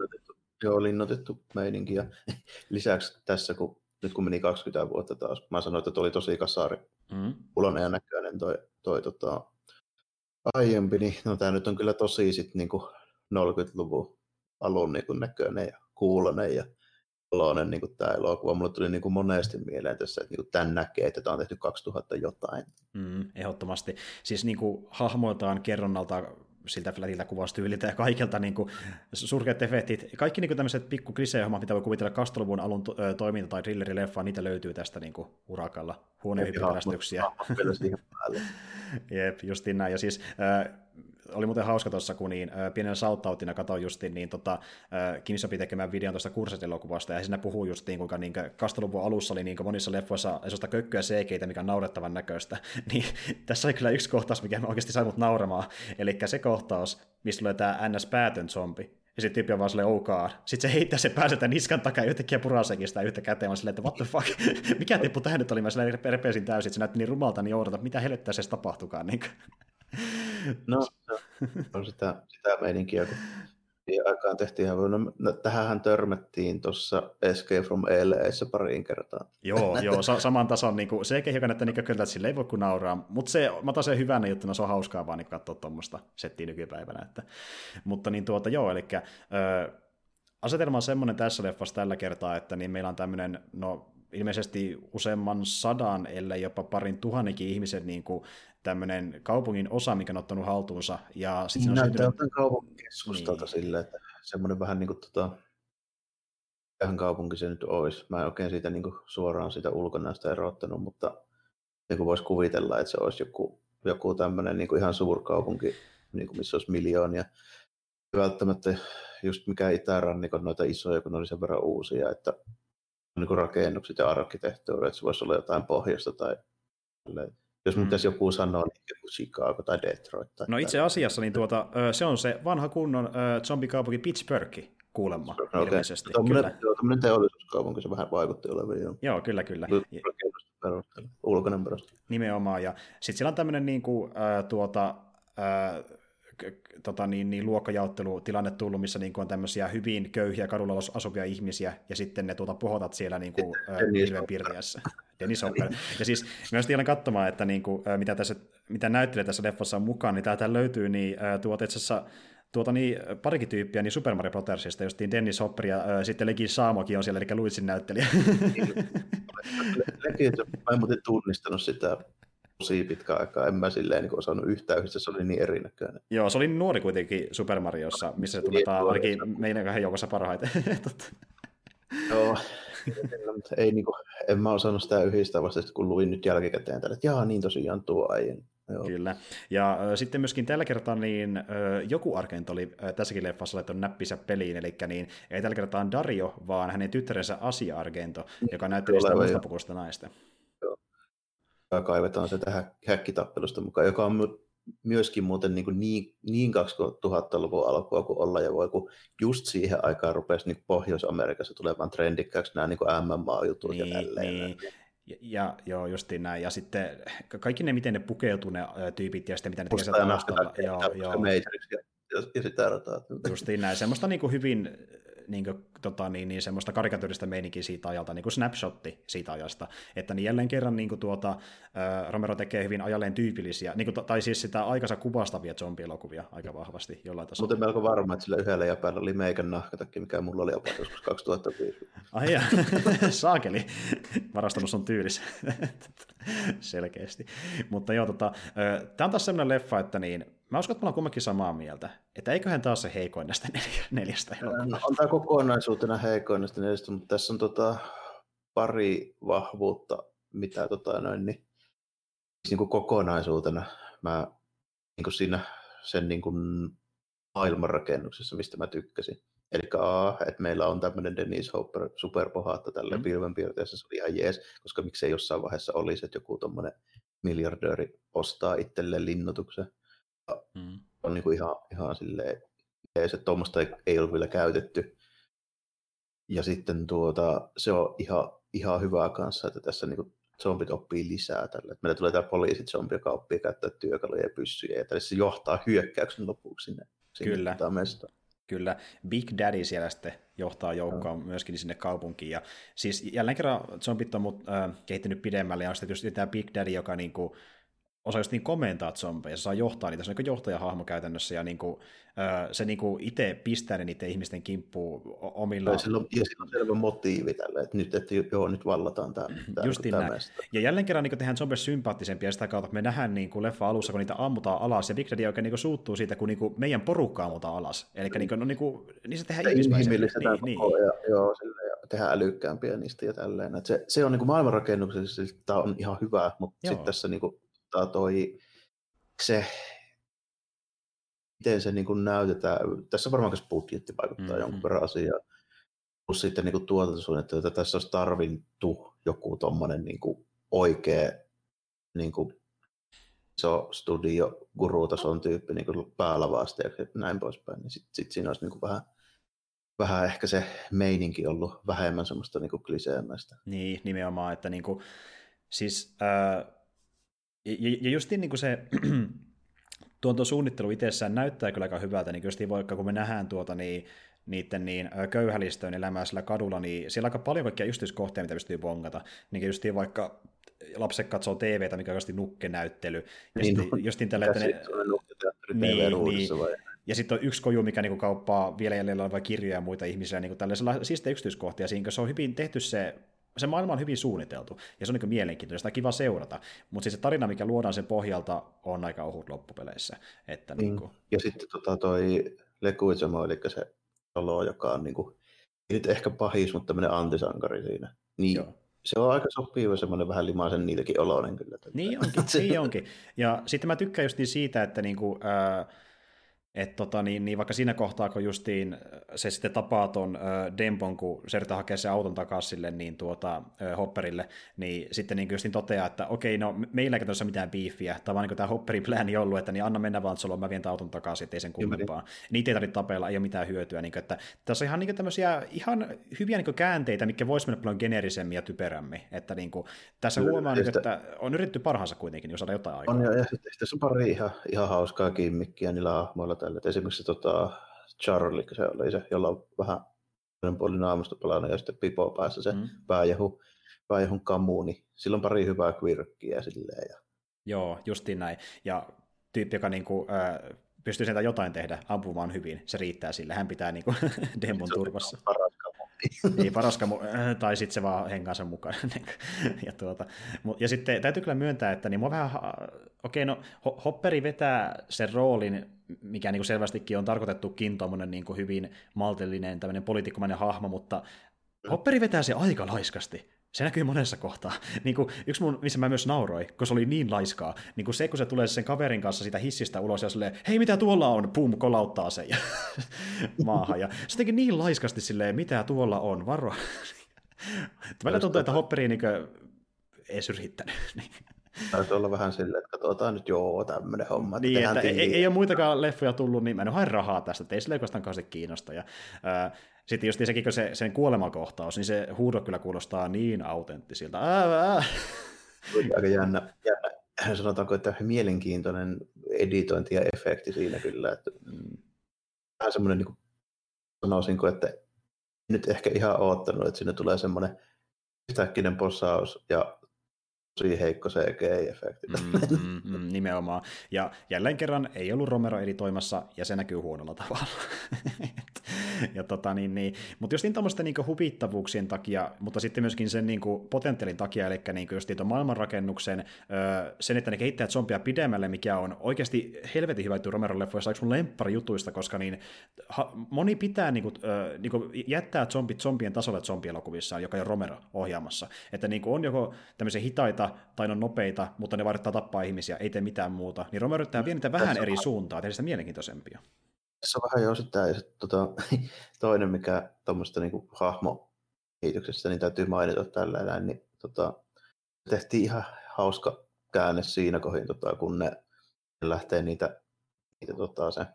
[SPEAKER 2] Joo, linnoitettu meininki, ja lisäksi tässä, kun nyt kun meni 20 vuotta taas, mä sanoin, että oli tosi kasari, mm. pulonen ja näköinen toi, toi tota, aiempi, niin no tämä nyt on kyllä tosi sit niinku 40-luvun alun niinku näköinen ja kuulonen ja oloinen niin tämä elokuva. Mulle tuli niin kuin monesti mieleen tässä, että niin kuin tämän näkee, että tämä on tehty 2000 jotain.
[SPEAKER 1] Mm, ehdottomasti. Siis niin kuin hahmoiltaan kerronnalta siltä flätiltä kuvastyyliltä ja kaikilta niin kuin, surkeat efektit. Kaikki niin kuin tämmöiset pikku klisee-hommat, mitä voi kuvitella kasteluvun alun to- toiminta- tai thrilleri-leffaa, niitä löytyy tästä niin kuin, urakalla. Huonehyppylästyksiä. Jep, justiin näin. Ja siis äh, oli muuten hauska tuossa, kun niin, pienen sauttautina katsoin justiin, niin tota, Kim sopii tekemään videon tuosta kurssiselokuvasta, ja siinä puhuu just niin, kuinka niin, kasteluvun alussa oli niin monissa leffoissa sellaista kökköä cg mikä on naurettavan näköistä. niin tässä oli kyllä yksi kohtaus, mikä oikeasti sai mut nauramaan, eli se kohtaus, missä tulee tämä NS-päätön zombi, ja sitten tyyppi on vaan silleen, oh God. Sitten se heittää se pääsetään niskan takaa ja yhtäkkiä purasekin sitä yhtä käteen. Mä silleen, että what the fuck, mikä tippu tähän nyt oli? Mä silleen repesin täysin, että se näytti niin rumalta, niin oudolta, mitä helvettä se tapahtukaan. Niin
[SPEAKER 2] No, on sitä, sitä meininkiä, kun aikaan tehtiin ihan, no, no, tähän törmättiin tuossa Escape from LAissa pariin kertaa.
[SPEAKER 1] Joo, joo sa- saman tason, niin kuin, se ei hiukan näyttää niin kyllä, että sille ei voi kun nauraa, mutta se, mä otan sen hyvänä juttuna, se on hauskaa vaan niin katsoa tuommoista settiä nykypäivänä. Että, mutta niin tuota, joo, eli ö, asetelma on semmoinen tässä leffassa tällä kertaa, että niin meillä on tämmöinen, no ilmeisesti useamman sadan, ellei jopa parin tuhannenkin ihmisen niin kuin, tämmöinen kaupungin osa, mikä on ottanut haltuunsa. Ja
[SPEAKER 2] sit Näyttää syntynyt... jotain kaupungin keskustalta niin. silleen, että semmoinen vähän niin kuin tota, tähän kaupunki se nyt olisi. Mä en oikein siitä niin kuin suoraan sitä ulkonäöstä erottanut, mutta niin voisi kuvitella, että se olisi joku, joku tämmöinen niin kuin ihan suurkaupunki, niin kuin missä olisi miljoonia. Välttämättä just mikä itärannikon noita isoja, kun ne oli sen verran uusia, että niin kuin rakennukset ja arkkitehtuuri, että se voisi olla jotain pohjasta tai jos mm. pitäisi joku sanoa, niin joku Chicago tai Detroit. Tai
[SPEAKER 1] no itse asiassa niin tuota, se on se vanha kunnon zombikaupunki Pittsburgh kuulemma no, ilmeisesti.
[SPEAKER 2] Okay. Kyllä. Tämmöinen teollisuuskaupunki se vähän vaikutti olevan.
[SPEAKER 1] Joo, joo kyllä, kyllä.
[SPEAKER 2] Ulkoinen perusteella.
[SPEAKER 1] Nimenomaan, ja sitten siellä on tämmöinen niin kuin, äh, tuota, äh, tota, niin, niin, luokkajaottelutilanne tullut, missä niin kuin, on tämmöisiä hyvin köyhiä kadulla asuvia ihmisiä, ja sitten ne tuota, pohotat siellä niin kuin, äh, pirjassa. Dennis Hopper. Ja siis myös tiedän katsomaan, että niin kuin, mitä, tässä, mitä näyttelee tässä leffassa on mukaan, niin täältä löytyy niin, tuot itse asiassa tuota niin, parikin tyyppiä niin Super Mario Brothersista, justiin Dennis Hopper ja äh, sitten Legi Saamokin on siellä, eli Luisin näyttelijä.
[SPEAKER 2] Legi, mä en muuten tunnistanut sitä tosi pitkä aikaa, en mä silleen niin osannut yhtään yhdessä, se oli niin erinäköinen.
[SPEAKER 1] Joo, se oli nuori kuitenkin Super Mariossa, missä se tunnetaan niin, ainakin meidän kahden joukossa parhaiten.
[SPEAKER 2] Joo, ei, niin kuin, en mä osannut sitä yhdistää vasta, kun luin nyt jälkikäteen tälle, että jaa, niin tosiaan tuo aiemmin.
[SPEAKER 1] Joo. Kyllä. Ja äh, sitten myöskin tällä kertaa niin äh, joku Argent oli äh, tässäkin leffassa laittanut näppisä peliin, eli niin, ei tällä kertaa Dario, vaan hänen tyttärensä Asia Argento, joka näytteli sitä mustapukusta naista. Joo.
[SPEAKER 2] Kaivetaan se tähän häkkitappelusta mukaan, joka on myöskin muuten niin, niin, niin 2000-luvun alkua kuin olla ja voi, kun just siihen aikaan rupesi niin Pohjois-Amerikassa tulemaan trendikkääksi nämä niin MMA-jutut niin, ja tälleen. Niin.
[SPEAKER 1] Ja, ja joo, justiin näin. Ja sitten kaikki ne, miten ne pukeutuu ne tyypit ja sitten mitä ne tekee taustalla. Joo, joo.
[SPEAKER 2] Ja, ja, ja sitä rataa.
[SPEAKER 1] Justiin näin. Semmoista niin kuin hyvin niin kuin, tota, niin, niin semmoista karikatyyristä meininkiä siitä ajalta, niin kuin snapshotti siitä ajasta, että niin jälleen kerran niin kuin, tuota, äh, Romero tekee hyvin ajalleen tyypillisiä, niin kuin, tai siis sitä aikansa kuvastavia zombielokuvia aika vahvasti jollain tasolla.
[SPEAKER 2] Mutta melko varma, että sillä yhdellä jäpällä oli meikän nahkatakki, mikä mulla oli jopa joskus 2005.
[SPEAKER 1] Ai ja, saakeli, varastanut sun tyylis. Selkeästi. Mutta joo, tota, tämä on taas sellainen leffa, että niin, mä uskon, että me ollaan kummankin samaa mieltä, että eiköhän taas se heikoin näistä neljästä elokuvasta.
[SPEAKER 2] On tämä kokonaisuutena heikoin näistä neljästä, mutta tässä on tota pari vahvuutta, mitä tota noin, niin, niin kuin kokonaisuutena mä niin kuin siinä sen niin kuin maailmanrakennuksessa, mistä mä tykkäsin. Eli A, että meillä on tämmöinen Dennis Hopper superpohaatta tällä mm. pilvenpiirteessä, se oli ihan jees, koska miksei jossain vaiheessa olisi, että joku tuommoinen miljardööri ostaa itselleen linnoituksen. Mm. On niin kuin ihan, ihan silleen, jees, että tuommoista ei, ei ole vielä käytetty. Ja sitten tuota, se on ihan, ihan hyvää kanssa, että tässä niin kuin zombit oppii lisää tällä. Meillä tulee tämä poliisizombi, joka oppii käyttää työkaluja ja pyssyjä, ja se johtaa hyökkäyksen lopuksi sinne, sinne Kyllä. Mestaan.
[SPEAKER 1] Kyllä, Big Daddy siellä sitten johtaa joukkoa no. myöskin sinne kaupunkiin. Ja siis jälleen kerran zombit on mut, äh, kehittynyt pidemmälle, ja on sitten just tämä Big Daddy, joka niinku, osaa just niin komentaa zombeja, se saa johtaa niitä, se on niin johtajahahmo käytännössä, ja niin kuin, se niin kuin itse pistää ne niiden ihmisten kimppuun omilla...
[SPEAKER 2] Ja sillä on, ja sillä on selvä motiivi tälle, että nyt, että joo, nyt vallataan tämä.
[SPEAKER 1] Justiin
[SPEAKER 2] niin
[SPEAKER 1] näin. Ja jälleen kerran niin tehdään zombeja sympaattisempia sitä kautta, että me nähdään niin kuin leffa alussa, kun niitä ammutaan alas, ja Big Daddy oikein niin kuin suuttuu siitä, kun niin kuin meidän porukka ammutaan alas. Eli niin kuin, no, niin kuin, niin se tehdään
[SPEAKER 2] ihmismäisesti. Niin, niin. Ja, joo, sille, ja tehdään älykkäämpiä niistä ja tälleen. Että se, se on niin kuin maailmanrakennuksellisesti tämä on ihan hyvä, mutta sitten tässä niin kuin, toi, se, miten se niin kuin näytetään. Tässä varmaan myös budjetti vaikuttaa mm-hmm. jonkun verran asiaan. Plus sitten niin tuotantosuunnittelu, että tässä olisi tarvittu joku tuommoinen niin oikea niin kuin iso studio, gurutason tyyppi niin kuin päällä ja näin poispäin, niin sitten sit siinä olisi niin kuin vähän, vähän ehkä se meininki ollut vähemmän semmoista niin kliseemäistä.
[SPEAKER 1] Niin, nimenomaan, että niin kuin, siis äh, ja, ja justiin niin kuin se tuon suunnittelu itsessään näyttää kyllä aika hyvältä, niin justiin vaikka kun me nähdään tuota, niin niiden niin köyhälistöön elämää sillä kadulla, niin siellä on aika paljon kaikkia yksityiskohtia, mitä pystyy bongata. Niin justiin vaikka lapset katsoo TVtä, mikä on justiin nukkenäyttely. Ja niin, sitten justiin tällä, että ne... Niin, niin. Ja sitten on yksi koju, mikä niinku kauppaa vielä jäljellä olevia kirjoja ja muita ihmisiä, niinku tällaisella siistejä yksityiskohtia. Siinä se on hyvin tehty se se maailma on hyvin suunniteltu, ja se on niin mielenkiintoista, on kiva seurata, mutta siis se tarina, mikä luodaan sen pohjalta, on aika ohut loppupeleissä. Että mm. niin kuin...
[SPEAKER 2] Ja sitten tota toi Lekuizamo, eli se Solo, joka on niin kuin, nyt ehkä pahis, mutta tämmöinen antisankari siinä. Niin Joo. Se on aika sopiva semmoinen vähän limaisen niitäkin oloinen kyllä.
[SPEAKER 1] Niin onkin, niin onkin. Ja sitten mä tykkään just siitä, että niinku, ää, et tota, niin, niin vaikka siinä kohtaa, kun justiin se sitten tapaa ton äh, Dempon, kun se yrittää hakea sen auton takaisin sille niin tuota, äh, Hopperille, niin sitten niin justiin toteaa, että okei, no meillä ei tässä mitään biifiä, tai vaan niin tämä Hopperin plani ollut, että niin anna mennä vaan solo, mä vien auton takaisin, ettei sen kummempaa. Niitä ei tarvitse tapella, ei ole mitään hyötyä. Niin kuin, että tässä on ihan niin tämmöisiä ihan hyviä niin käänteitä, mikä voisi mennä paljon geneerisemmin ja typerämmin. Että niin kuin, tässä huomaa, niin, että on yritetty parhaansa kuitenkin, jos saada jotain aikaa.
[SPEAKER 2] On, ja, ja sitten tässä on pari ihan, ihan hauskaa kimmikkiä niillä hahmoilla tällä. esimerkiksi tota, Charlie, se oli se, jolla on vähän puoli naamusta pelannut ja sitten pipo päässä se mm. pääjehu, pääjehun kamu, niin sillä on pari hyvää quirkkiä silleen. Ja...
[SPEAKER 1] Joo, justiin näin. Ja tyyppi, joka niinku, äh, pystyy sieltä jotain tehdä, ampumaan hyvin, se riittää sille, hän pitää niin kuin, demon turvassa.
[SPEAKER 2] Paras
[SPEAKER 1] niin, paras kamu, äh, tai sitten se vaan hengaa sen mukaan. ja, tuota, ja sitten täytyy kyllä myöntää, että niin vähän, okei, okay, no Hopperi vetää sen roolin, mikä niin kuin selvästikin on tarkoitettukin tuommoinen niin hyvin maltillinen tämmöinen poliitikkomainen hahmo, mutta Hopperi vetää se aika laiskasti. Se näkyy monessa kohtaa. Niin kuin, yksi mun, missä mä myös nauroin, kun se oli niin laiskaa, niin kuin se, kun se tulee sen kaverin kanssa siitä hissistä ulos ja silleen, hei mitä tuolla on, pum, kolauttaa sen ja maahan. Ja se teki niin laiskasti silleen, mitä tuolla on, varo. Välillä tuntuu, että Hopperi niin ei syrjittänyt.
[SPEAKER 2] Täytyy olla vähän silleen, että katsotaan nyt joo, tämmöinen homma.
[SPEAKER 1] Niin, että ei, ei, ole muitakaan leffoja tullut, niin mä en ole rahaa tästä, että ei sille oikeastaan kauheasti kiinnosta. Ja, ää, sitten just sekin, kun se, sen kuolemakohtaus, niin se huudo kyllä kuulostaa niin autenttisilta. Ää, ää.
[SPEAKER 2] Aika jännä, jännä, sanotaanko, että mielenkiintoinen editointi ja efekti siinä kyllä. Että, mm, vähän semmoinen, niin kuin, sanoisinko, että nyt ehkä ihan oottanut, että sinne tulee semmoinen yhtäkkinen posaus ja tosi heikko CGI-efekti.
[SPEAKER 1] Mm, mm, mm, nimenomaan. Ja jälleen kerran ei ollut Romero editoimassa, ja se näkyy huonolla tavalla. ja tota, niin, niin. Mutta just niin tuommoisten niin huvittavuuksien takia, mutta sitten myöskin sen niin kuin, potentiaalin takia, eli niin kuin just niin maailmanrakennuksen, öö, sen, että ne kehittää zombia pidemmälle, mikä on oikeasti helvetin hyvä juttu Romeron leffoissa, yksi mun lemppari jutuista, koska niin, ha, moni pitää niin kuin, öö, niin kuin, jättää zombit zombien tasolle zombielokuvissaan, joka on Romero ohjaamassa. Että niin kuin, on joko tämmöisiä hitaita tai on nopeita, mutta ne varittaa tappaa ihmisiä, ei tee mitään muuta, niin Romero yrittää viedä niitä vähän eri suuntaan, tehdä sitä mielenkiintoisempia.
[SPEAKER 2] Tässä on vähän jo sitten ja tota, toinen, mikä tuommoista niin hahmo kehityksestä, niin täytyy mainita tällä näin, niin tota, tehtiin ihan hauska käänne siinä kohin, tota, kun ne lähtee niitä, niitä tota, se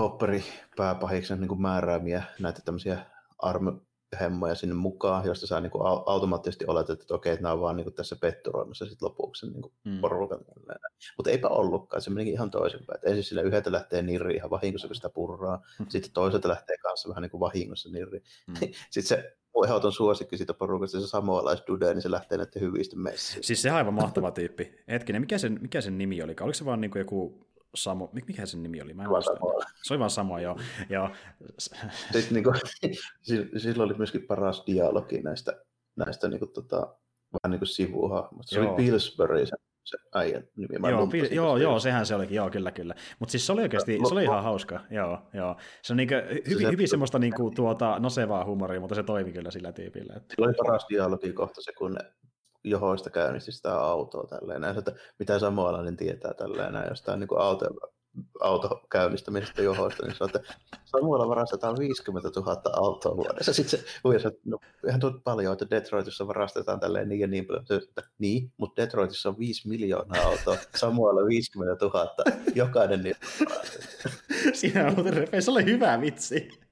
[SPEAKER 2] hopperi pääpahiksen niin määräämiä näitä tämmöisiä arm, hemmoja sinne mukaan, josta sä niin kuin automaattisesti oletat, että okei, että nämä on vaan niin kuin tässä petturoimassa sit lopuksi niin kuin mm. porukan. Mutta eipä ollutkaan, se menikin ihan toisinpäin. Että ensin sillä yhdeltä lähtee nirri ihan vahingossa, kun sitä purraa. Mm. Sitten toiselta lähtee kanssa vähän niin kuin vahingossa nirri. Mm. Sitten se ehdoton suosikki siitä porukasta, se samoalaisdude, niin se lähtee näiden hyvistä messiin.
[SPEAKER 1] Siis se on aivan mahtava tyyppi. Hetkinen, mikä sen, mikä sen nimi oli? Oliko se vaan niin kuin joku Samo, mikä sen nimi oli? Mä en muista. Se oli vaan Samo, joo. joo.
[SPEAKER 2] Sitten niin kuin, silloin oli myöskin paras dialogi näistä, näistä niin kuin, tota, vähän niin kuin sivuhahmoista. Se joo. oli Pillsbury, se, se äijän nimi. Mä
[SPEAKER 1] joo, pil- joo, joo, sehän se olikin, joo, kyllä, kyllä. Mutta siis se oli oikeasti, se oli ihan hauska, joo, joo. Se on niin kuin, hyvin, se, hyvin se, semmoista niin kuin, tuota, nosevaa huumoria, mutta se toimi kyllä sillä tyypillä. Että...
[SPEAKER 2] Sillä oli paras dialogi kohta se, kun ne johoista käynnisti sitä autoa tälleen näin, että mitä samoalainen tietää tälleen näin, jostain niin kuin auto, auto käynnistämisestä johoista, niin on, että Samuella varastetaan 50 000 autoa vuodessa. Sitten se huijasi, että no, ihan tuot paljon, että Detroitissa varastetaan tälleen niin ja niin paljon. Että, niin, mutta Detroitissa on 5 miljoonaa autoa, Samuella 50 000, jokainen niin
[SPEAKER 1] Siinä on muuten se oli hyvä vitsi.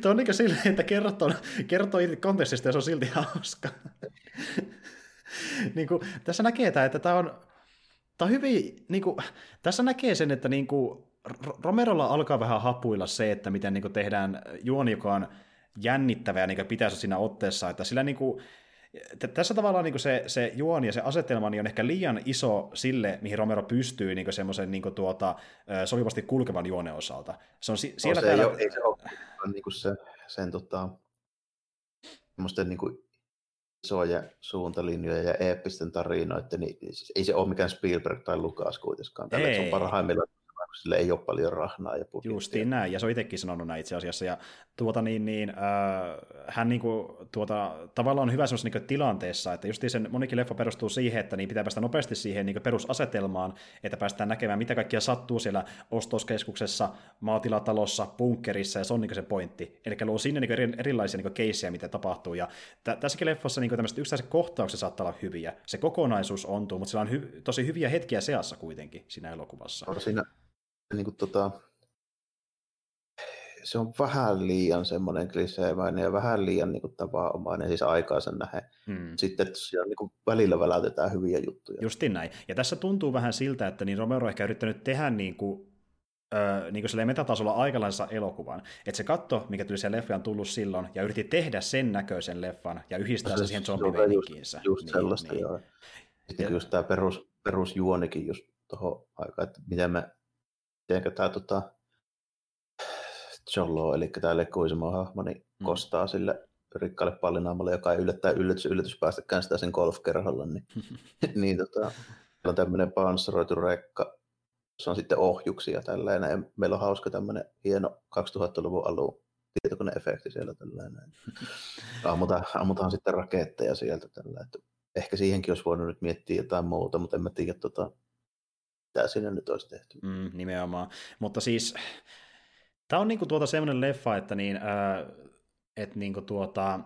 [SPEAKER 1] Tuo on niin silleen, että kertoo, kertoo irti kontekstista ja se on silti hauska. niin kuin, tässä näkee tämä, että tämä on, tämä on hyvin, niin kuin, tässä näkee sen, että niin kuin, Romerolla alkaa vähän hapuilla se, että miten niin kuin, tehdään juoni, joka on jännittävä ja niin pitäisi siinä otteessa, että sillä niin kuin, tässä tavallaan niin se, se juoni ja se asetelma niin on ehkä liian iso sille, mihin Romero pystyy niin semmoisen niin tuota, sopivasti kulkevan juonen osalta. Se on si- siellä
[SPEAKER 2] no, se täällä... ei, ole, ei se ole niin kuin se, sen tota, niin kuin isoja suuntalinjoja ja eeppisten tarinoiden, niin siis ei se ole mikään Spielberg tai Lukas kuitenkaan. Tällä se on parhaimmillaan sille ei ole paljon rahnaa ja budjettia.
[SPEAKER 1] Justiin näin, ja se on itsekin sanonut näin itse asiassa, ja tuota niin, niin äh, hän niin kuin, tuota, tavallaan on hyvä semmoisessa niin tilanteessa, että just sen monikin leffa perustuu siihen, että niin pitää päästä nopeasti siihen niin perusasetelmaan, että päästään näkemään, mitä kaikkia sattuu siellä ostoskeskuksessa, maatilatalossa, bunkkerissa, ja se on niin se pointti. Eli luo sinne niin erilaisia niin keissejä, mitä tapahtuu, ja t- tässäkin leffassa niin tämmöiset yksittäiset kohtaukset saattaa olla hyviä. Se kokonaisuus ontuu, mutta sillä on hy- tosi hyviä hetkiä seassa kuitenkin siinä elokuvassa.
[SPEAKER 2] On siinä niin kuin, tota, se on vähän liian semmoinen kliseemäinen ja vähän liian niin kuin, tavanomainen, siis aikaisen nähden. Hmm. Sitten tosiaan niin kuin, välillä välätetään hyviä juttuja.
[SPEAKER 1] Justin näin. Ja tässä tuntuu vähän siltä, että niin Romero on ehkä yrittänyt tehdä niin kuin, öö, niin kuin metatasolla aikalaisessa elokuvan. Että se katto, mikä tuli sen leffan tullut silloin, ja yritti tehdä sen näköisen leffan ja yhdistää se, se siihen zombiveinikkiinsä.
[SPEAKER 2] Just, just niin, sellaista, niin. joo. Sitten ja... just tämä perus, perusjuonikin just tuohon aikaan, että miten me, miten tämä tota, Jollo, eli tämä Lekuisimo hahmo, niin mm. kostaa sille rikkaalle pallinaamalle, joka ei yllättää yllätys, yllätys päästäkään sitä sen golfkerholla, niin, niin tota, on tämmöinen panssaroitu rekka, se on sitten ohjuksia tällainen. Meillä on hauska tämmöinen hieno 2000-luvun alun tietokoneefekti siellä tällainen. Ammutaan, ammutaan sitten raketteja sieltä tällä. Ehkä siihenkin olisi voinut nyt miettiä jotain muuta, mutta en mä tiedä, tota, mitä siinä nyt olisi tehty.
[SPEAKER 1] Mm, nimenomaan. Mutta siis tämä on niinku tuota semmoinen leffa, että niin, äh, et niinku tuota,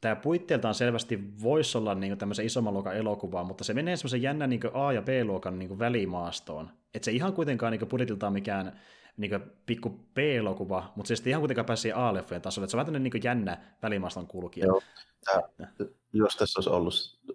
[SPEAKER 1] tämä puitteeltaan selvästi voisi olla niin tämmöisen isomman luokan elokuvaa, mutta se menee semmoisen jännän niin A- ja B-luokan niin välimaastoon. Että se ihan kuitenkaan niin budjetiltaan mikään niin pikku B-elokuva, mutta se sitten ihan kuitenkaan pääsi A-leffojen tasolle. Että se on vähän niin jännä välimaaston kulkija. Joo.
[SPEAKER 2] Tää, jos tässä olisi ollut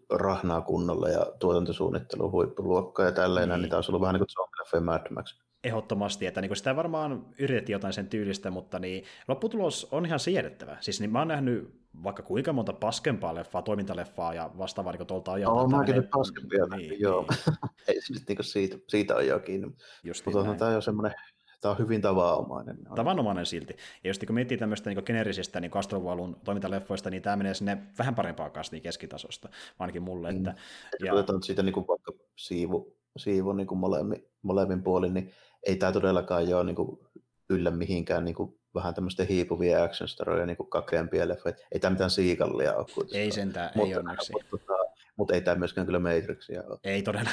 [SPEAKER 2] rahnaa kunnolla ja tuotantosuunnittelu huippuluokkaa ja tälleen, niin, niin tämä olisi ollut vähän niin kuin zombie Mad Max.
[SPEAKER 1] Ehdottomasti, että niin sitä varmaan yritettiin jotain sen tyylistä, mutta niin, lopputulos on ihan siedettävä. Siis niin mä oon nähnyt vaikka kuinka monta paskempaa leffaa, toimintaleffaa ja vastaavaa niin tuolta ajalta.
[SPEAKER 2] Joo, mä oon paskempia, niin, joo. Niin. Ei se nyt niin siitä, siitä on jokin. Mutta on tämä on semmoinen Tämä on hyvin tavanomainen.
[SPEAKER 1] Tavanomainen silti. Ja jos kun miettii tämmöistä niin generisistä niin Castrovuolun toimintaleffoista, niin tämä menee sinne vähän parempaan kastiin keskitasosta, ainakin mulle. Mm. Että,
[SPEAKER 2] ja... Otetaan siitä niin kuin vaikka siivu, siivu niin kuin molemmin, molemmin puolin, niin ei tämä todellakaan ole niin kuin yllä mihinkään niin kuin vähän tämmöistä hiipuvia action staroja, niin kuin kakeampia leffoja. Ei tämä mitään siikallia ole.
[SPEAKER 1] Ei sentään, mutta, ei onneksi.
[SPEAKER 2] Mutta, mutta, ei tämä myöskään kyllä Matrixia ole.
[SPEAKER 1] Ei todella.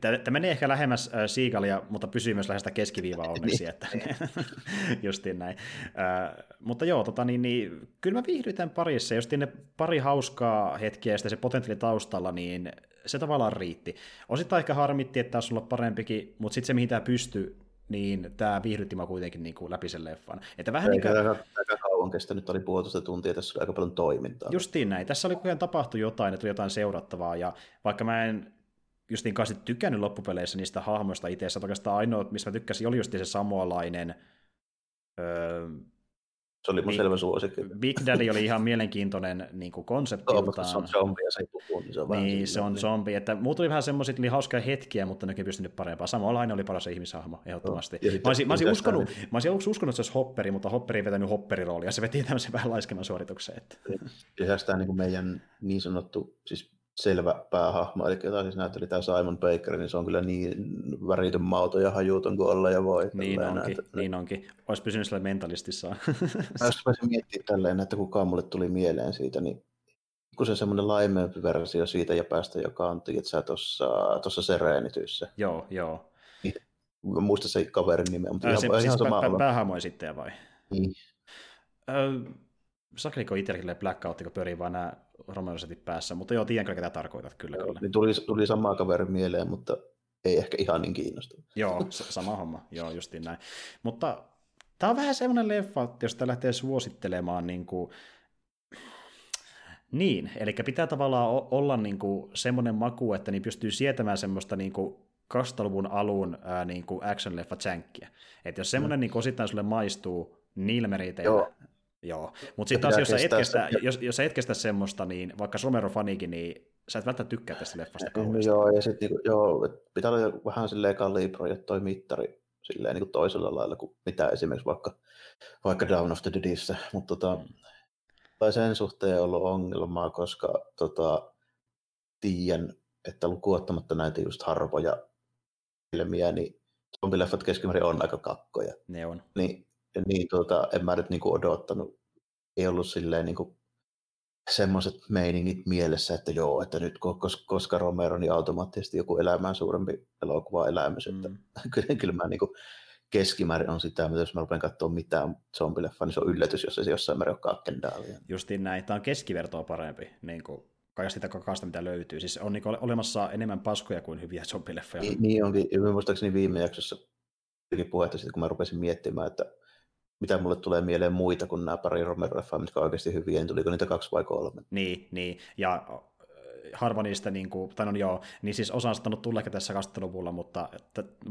[SPEAKER 1] tämä menee ehkä lähemmäs äh, Siikalia, mutta pysyy myös lähestä keskiviivaa onneksi. että, justiin näin. Äh, mutta joo, tota, niin, niin, kyllä mä viihdytän parissa. Jos ne pari hauskaa hetkiä ja sitten se potentiaali taustalla, niin se tavallaan riitti. Osittain ehkä harmitti, että taisi olla parempikin, mutta sitten se, mihin tämä pystyy, niin tämä viihdytti mä kuitenkin niin kuin läpi sen leffan. Että vähän
[SPEAKER 2] niin kuin... aika kauan kestänyt, oli puolitoista tuntia, tässä oli aika paljon toimintaa.
[SPEAKER 1] Justiin näin. Tässä oli kuitenkin tapahtui jotain, että tuli jotain seurattavaa, ja vaikka mä en justiin kanssa tykännyt loppupeleissä niistä hahmoista itse, oikeastaan ainoa, missä mä tykkäsin, oli just se samoalainen öö,
[SPEAKER 2] se oli mun Big, selvä suosikki.
[SPEAKER 1] Big Daddy oli ihan mielenkiintoinen niin kuin konseptiltaan.
[SPEAKER 2] se on zombi ja se ei puhu, niin se on
[SPEAKER 1] Niin, se on zombi. Että muut oli vähän semmoiset, oli hauskoja hetkiä, mutta nekin pystynyt parempaa. Samanlainen oli paras ihmishahmo, ehdottomasti. No, mä, olisin, mä, olisin uskonut, mä olisin aluksi uskonut, että se olisi hopperi, mutta hopperi ei vetänyt hopperiroolia. Se veti tämmöisen vähän laiskemman suorituksen. Että.
[SPEAKER 2] Ja tämä niin meidän niin sanottu, siis selvä päähahmo, eli jota siis näytteli tämä Simon Baker, niin se on kyllä niin väritön mauto ja hajuuton kuin olla ja voi.
[SPEAKER 1] Niin onkin, näitä. niin onkin. Olisi pysynyt sillä mentalistissaan. Mä
[SPEAKER 2] jos voisin miettiä tälleen, että kukaan mulle tuli mieleen siitä, niin kun se semmoinen laimeempi versio siitä ja päästä, joka on, tiedätkö tuossa, tuossa Serenityssä.
[SPEAKER 1] Joo, joo.
[SPEAKER 2] Niin, mä muista se kaverin nimeä, mutta Ää,
[SPEAKER 1] ihan, se, ihan siis sama pä, päähahmo esittäjä vai?
[SPEAKER 2] Niin.
[SPEAKER 1] Öö, Sakliko itsellekin blackout, kun pyörii vaan nämä Romeo-setit päässä, mutta joo, tiedän ketä tarkoitat, kyllä, joo, kyllä.
[SPEAKER 2] Niin tuli, tuli sama kaveri mieleen, mutta ei ehkä ihan niin kiinnostava.
[SPEAKER 1] joo, sama homma, joo, justiin näin. Mutta tämä on vähän semmoinen leffa, että jos tämä lähtee suosittelemaan niin kuin, niin, eli pitää tavallaan olla niin kuin semmoinen maku, että niin pystyy sietämään semmoista niin kuin 2000-luvun alun ää, niin kuin action-leffa jänkkiä. Että jos semmoinen mm. niin osittain sulle maistuu niillä meriteillä, Joo, mutta sitten taas jos sä, et kestä, jos, jos sä et kestä semmoista, niin vaikka Romero-fanikin, niin sä et välttämättä tykkää tästä leffasta kauheasti.
[SPEAKER 2] Joo, ja sitten niinku, joo, pitää olla vähän silleen kalibroida toi mittari silleen niin kuin toisella lailla kuin mitä esimerkiksi vaikka, vaikka Down of the Deadissä, mutta tota, mm. tai sen suhteen on ollut ongelmaa, koska tota, tiedän, että lukuottamatta näitä just harvoja filmiä, niin zombileffat keskimäärin on aika kakkoja.
[SPEAKER 1] Ne on.
[SPEAKER 2] Niin niin tuota, en mä nyt niinku odottanut. Ei ollut silleen niinku semmoiset meiningit mielessä, että joo, että nyt koska Romero, niin automaattisesti joku elämään suurempi elokuva elämys. Mm. Että kyllä, kyllä mä niinku keskimäärin on sitä, mutta jos mä rupean katsoa mitään zombileffa, niin se on yllätys, jos se jossain määrin on kakkendaalia.
[SPEAKER 1] Justiin näin, tämä on keskivertoa parempi, niin kuin kaikesta sitä kakasta, mitä löytyy. Siis on niin olemassa enemmän paskoja kuin hyviä zombileffoja.
[SPEAKER 2] Niin, niin onkin. Ja muistaakseni viime jaksossa puhetta siitä, kun mä rupesin miettimään, että mitä mulle tulee mieleen muita kuin nämä pari Romero-leffaa, mitkä on oikeasti hyviä, niin tuliko niitä kaksi vai kolme?
[SPEAKER 1] Niin, niin. ja äh, harva niistä, niin kuin, tai no joo, niin siis osa on saattanut tulla ehkä tässä 20-luvulla, mutta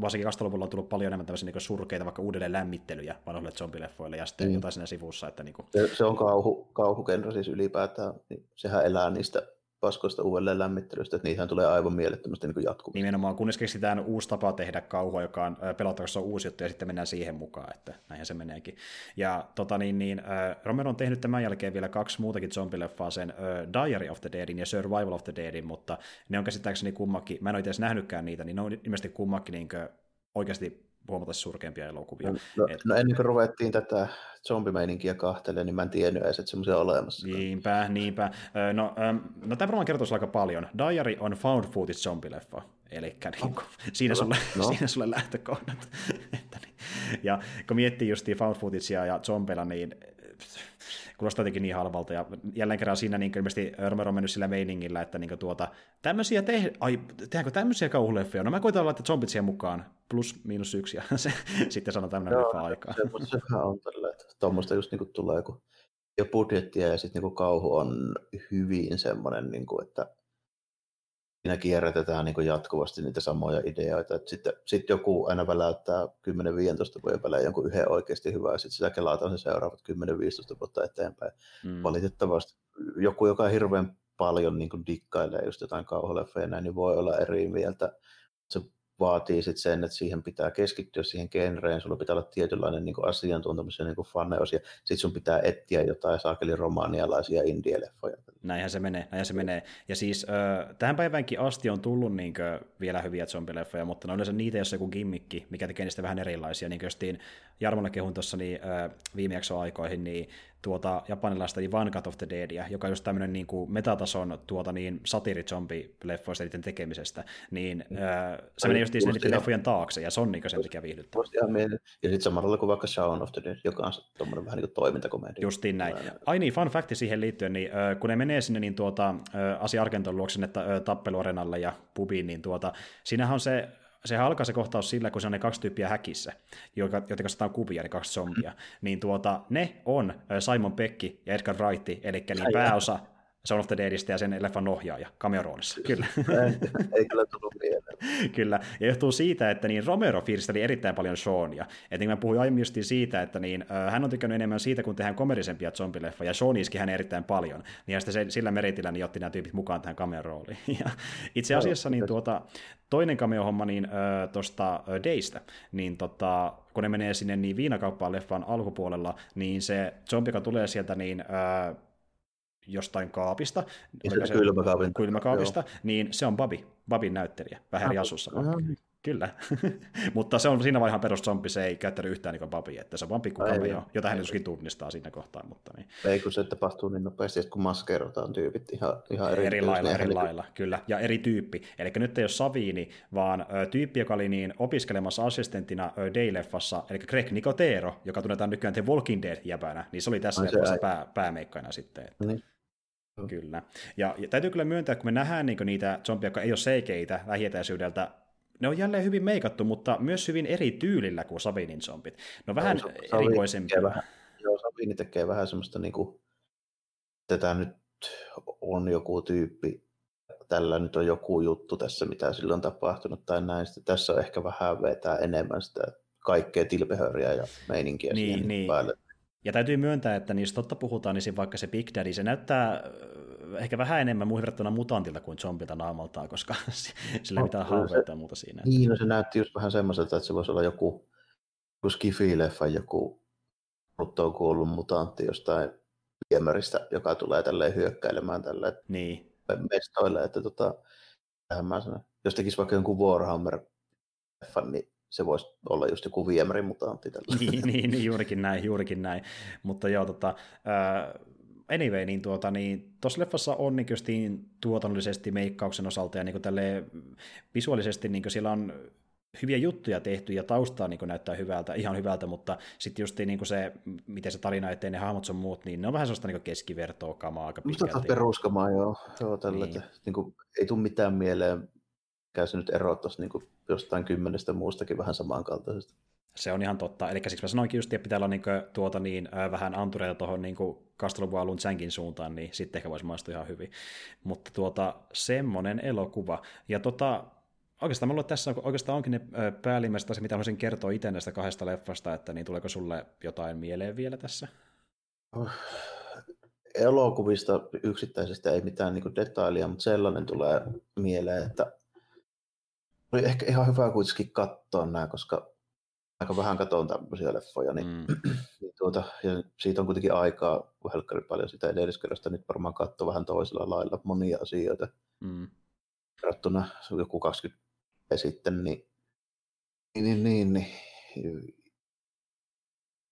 [SPEAKER 1] varsinkin 20-luvulla on tullut paljon enemmän tämmöisiä niin surkeita, vaikka uudelleen lämmittelyjä vanhoille zombileffoille ja sitten mm. jotain siinä sivussa. Että niin kuin...
[SPEAKER 2] se, se, on kauhu, kauhukenra siis ylipäätään, niin sehän elää niistä paskoista uudelleen lämmittelystä, että niihin tulee aivan mielettömästi niin jatkuvasti.
[SPEAKER 1] Nimenomaan, kunnes keksitään uusi tapa tehdä kauhua, joka on pelottavassa uusi juttu, ja sitten mennään siihen mukaan, että näinhän se meneekin. Ja tota, niin, niin, Romero on tehnyt tämän jälkeen vielä kaksi muutakin zombileffaa, sen Diary of the Deadin ja Survival of the Deadin, mutta ne on käsittääkseni kummakin, mä en ole itse nähnytkään niitä, niin ne on ilmeisesti kummakin niin oikeasti huomattavasti surkeampia elokuvia.
[SPEAKER 2] No, no, Et... no ennen kuin ruvettiin tätä zombimeininkiä kahtelemaan, niin mä en tiennyt edes, että semmoisia on olemassa.
[SPEAKER 1] Niinpä, niinpä. No, no tämä varmaan kertoisi aika paljon. Diary on found footage zombileffa, eli niin kuin, siinä, sulle, no. siinä sulle lähtökohdat. niin. Ja kun miettii just found footagea ja zombilla, niin kuulostaa jotenkin niin halvalta, ja jälleen kerran siinä niin ilmeisesti Romero on mennyt sillä meiningillä, että niin tuota, tämmöisiä te- ai, tehdäänkö tämmöisiä kauhuleffia? No mä koitan laittaa zombit siihen mukaan, plus miinus yksi, ja se, sitten sanotaan tämmöinen leffa aikaa.
[SPEAKER 2] Se on tällä, että tuommoista just niin kuin tulee joku jo budjettia, ja sitten niin kauhu on hyvin semmoinen, niin kuin, että siinä kierrätetään niin jatkuvasti niitä samoja ideoita. Että sitten sit joku aina väläyttää 10-15 vuoden välein jonkun yhden oikeasti hyvää, ja sitten sitä kelataan se seuraavat 10-15 vuotta eteenpäin. Mm. Valitettavasti joku, joka hirveän paljon niin dikkailee just jotain kauhuleffeja, niin voi olla eri mieltä. Se vaatii sit sen, että siihen pitää keskittyä siihen genreen, sulla pitää olla tietynlainen niin asiantuntemus ja niin faneus, ja sitten sun pitää etsiä jotain saakeli romaanialaisia indie-leffoja.
[SPEAKER 1] Näinhän se menee, näinhän se menee. Ja siis äh, tähän päivänkin asti on tullut niin vielä hyviä zombileffoja, mutta ne on yleensä niitä, jos joku gimmikki, mikä tekee niistä vähän erilaisia. Niin kuin Jarmolle kehun tuossa niin, äh, viime aikoihin, niin tuota japanilaista Cut of the Deadia, joka on just tämmöinen niin kuin metatason tuota, niin satirizombi-leffoista niiden tekemisestä, niin mm. se menee just niiden leffojen taakse, ja se on niin sen takia viihdyttävä.
[SPEAKER 2] Ja sitten samalla kuin vaikka Shaun of the Dead, joka on tuommoinen vähän niin kuin toimintakomedia.
[SPEAKER 1] Justiin näin. Ai niin, fun fact siihen liittyen, niin kun ne menee sinne niin tuota, äh, Asia Argenton luokse sinne äh, tappeluarenalle ja pubiin, niin tuota, siinähän on se se alkaa se kohtaus sillä, kun se on ne kaksi tyyppiä häkissä, joita, joita katsotaan kuvia, ne kaksi zombia, mm. niin tuota, ne on Simon Pekki ja Edgar Wright, eli niin pääosa Son of the Deadistä ja sen leffan ohjaaja cameo-roolissa. Kyllä.
[SPEAKER 2] Ei kyllä tullut mieleen.
[SPEAKER 1] kyllä. Ja johtuu siitä, että niin Romero fiiristeli erittäin paljon Seania. Et niin mä puhuin aiemmin just siitä, että niin, hän on tykännyt enemmän siitä, kun tehdään komedisempia zombileffa, ja Sean iski hän erittäin paljon. Niin ja sitten se, sillä meritillä niin otti nämä tyypit mukaan tähän cameo-rooliin. Ja itse asiassa niin tuota, toinen cameo-homma niin, äh, tuosta Daystä, niin tota, kun ne menee sinne niin viinakauppaan leffan alkupuolella, niin se zombi, joka tulee sieltä, niin jostain kaapista,
[SPEAKER 2] se kylmäkaapin,
[SPEAKER 1] kylmäkaapista niin se on Babi, Babin näyttelijä, vähän eri asussa. Kyllä, mutta se on siinä vaiheessa perus zombi, se ei käyttänyt yhtään niin Babi, että se on vaan pikku cameo, jota hän joskin tunnistaa siinä kohtaa. Mutta niin.
[SPEAKER 2] Ei kun se tapahtuu niin nopeasti, kun maskeerotaan tyypit ihan, ihan eri,
[SPEAKER 1] eri lailla, eri lailla, kyllä, ja eri tyyppi. Eli nyt ei ole Savini, vaan ö, tyyppi, joka oli niin opiskelemassa assistenttina Day-leffassa, eli Greg Nicotero, joka tunnetaan nykyään The Walking Dead-jäbänä, niin se oli tässä leffassa pää, päämeikkana sitten. Että. Niin. Kyllä. Ja, ja täytyy kyllä myöntää, kun me nähdään niin niitä zombeja, jotka ei ole seikeitä lähietäisyydeltä, ne on jälleen hyvin meikattu, mutta myös hyvin eri tyylillä kuin Sabinin zombit. Ne on vähän no, erikoisempia.
[SPEAKER 2] Vähän, joo, Sabini tekee vähän semmoista, niin kuin, tätä nyt on joku tyyppi, tällä nyt on joku juttu tässä, mitä sillä on tapahtunut tai näin. Sitten tässä on ehkä vähän vetää enemmän sitä kaikkea tilpehöriä ja meininkiä
[SPEAKER 1] niin, siihen niin. päälle. Ja täytyy myöntää, että niistä totta puhutaan, niin vaikka se Big Daddy, se näyttää äh, ehkä vähän enemmän muihin verrattuna mutantilta kuin zombilta naamaltaan, koska sillä ei no, mitään haaveita muuta siinä.
[SPEAKER 2] Niin, no se näytti just vähän semmoiselta, että se voisi olla joku, joku skifi-leffa, joku on kuollut mutantti jostain viemäristä, joka tulee tälleen hyökkäilemään tälle
[SPEAKER 1] niin.
[SPEAKER 2] mestoille, että tota, mä sanon, jos tekisi vaikka jonkun Warhammer-leffan, niin se voisi olla just joku viemärin mutantti.
[SPEAKER 1] niin, niin, niin, juurikin näin, juurikin näin. Mutta joo, tota, uh, anyway, niin, tuota, niin tuossa leffassa on niin, niin tuotannollisesti meikkauksen osalta ja niin tälle visuaalisesti niin siellä on hyviä juttuja tehty ja taustaa niin näyttää hyvältä, ihan hyvältä, mutta sitten just niin se, miten se tarina eteen ne hahmot on muut, niin ne on vähän sellaista niin keskivertoa kamaa aika
[SPEAKER 2] pitkälti. Musta peruskamaa, joo. joo tällä, niin. että, niin kuin, ei tule mitään mieleen mikä se nyt erottaisi niin kuin jostain kymmenestä muustakin vähän samankaltaisesta.
[SPEAKER 1] Se on ihan totta. Eli siksi mä sanoinkin just, että pitää olla niin kuin, tuota, niin, äh, vähän antureita tuohon niin kasteluvun alun Zänkin suuntaan, niin sitten ehkä voisi maistua ihan hyvin. Mutta tuota, semmoinen elokuva. Ja tota, oikeastaan mulla tässä oikeastaan onkin ne päällimmäiset asiat, mitä haluaisin kertoa itse näistä kahdesta leffasta, että niin tuleeko sulle jotain mieleen vielä tässä?
[SPEAKER 2] Oh, elokuvista yksittäisestä ei mitään niin detailia, mutta sellainen tulee mieleen, että oli ehkä ihan hyvä kuitenkin katsoa nämä, koska aika vähän katson tämmöisiä leffoja, niin, mm. niin tuota, ja siitä on kuitenkin aikaa helkkari paljon sitä edelliskerrasta, nyt varmaan katsoo vähän toisella lailla monia asioita. Mm. Verrattuna joku 20 sitten, niin, niin, niin, niin,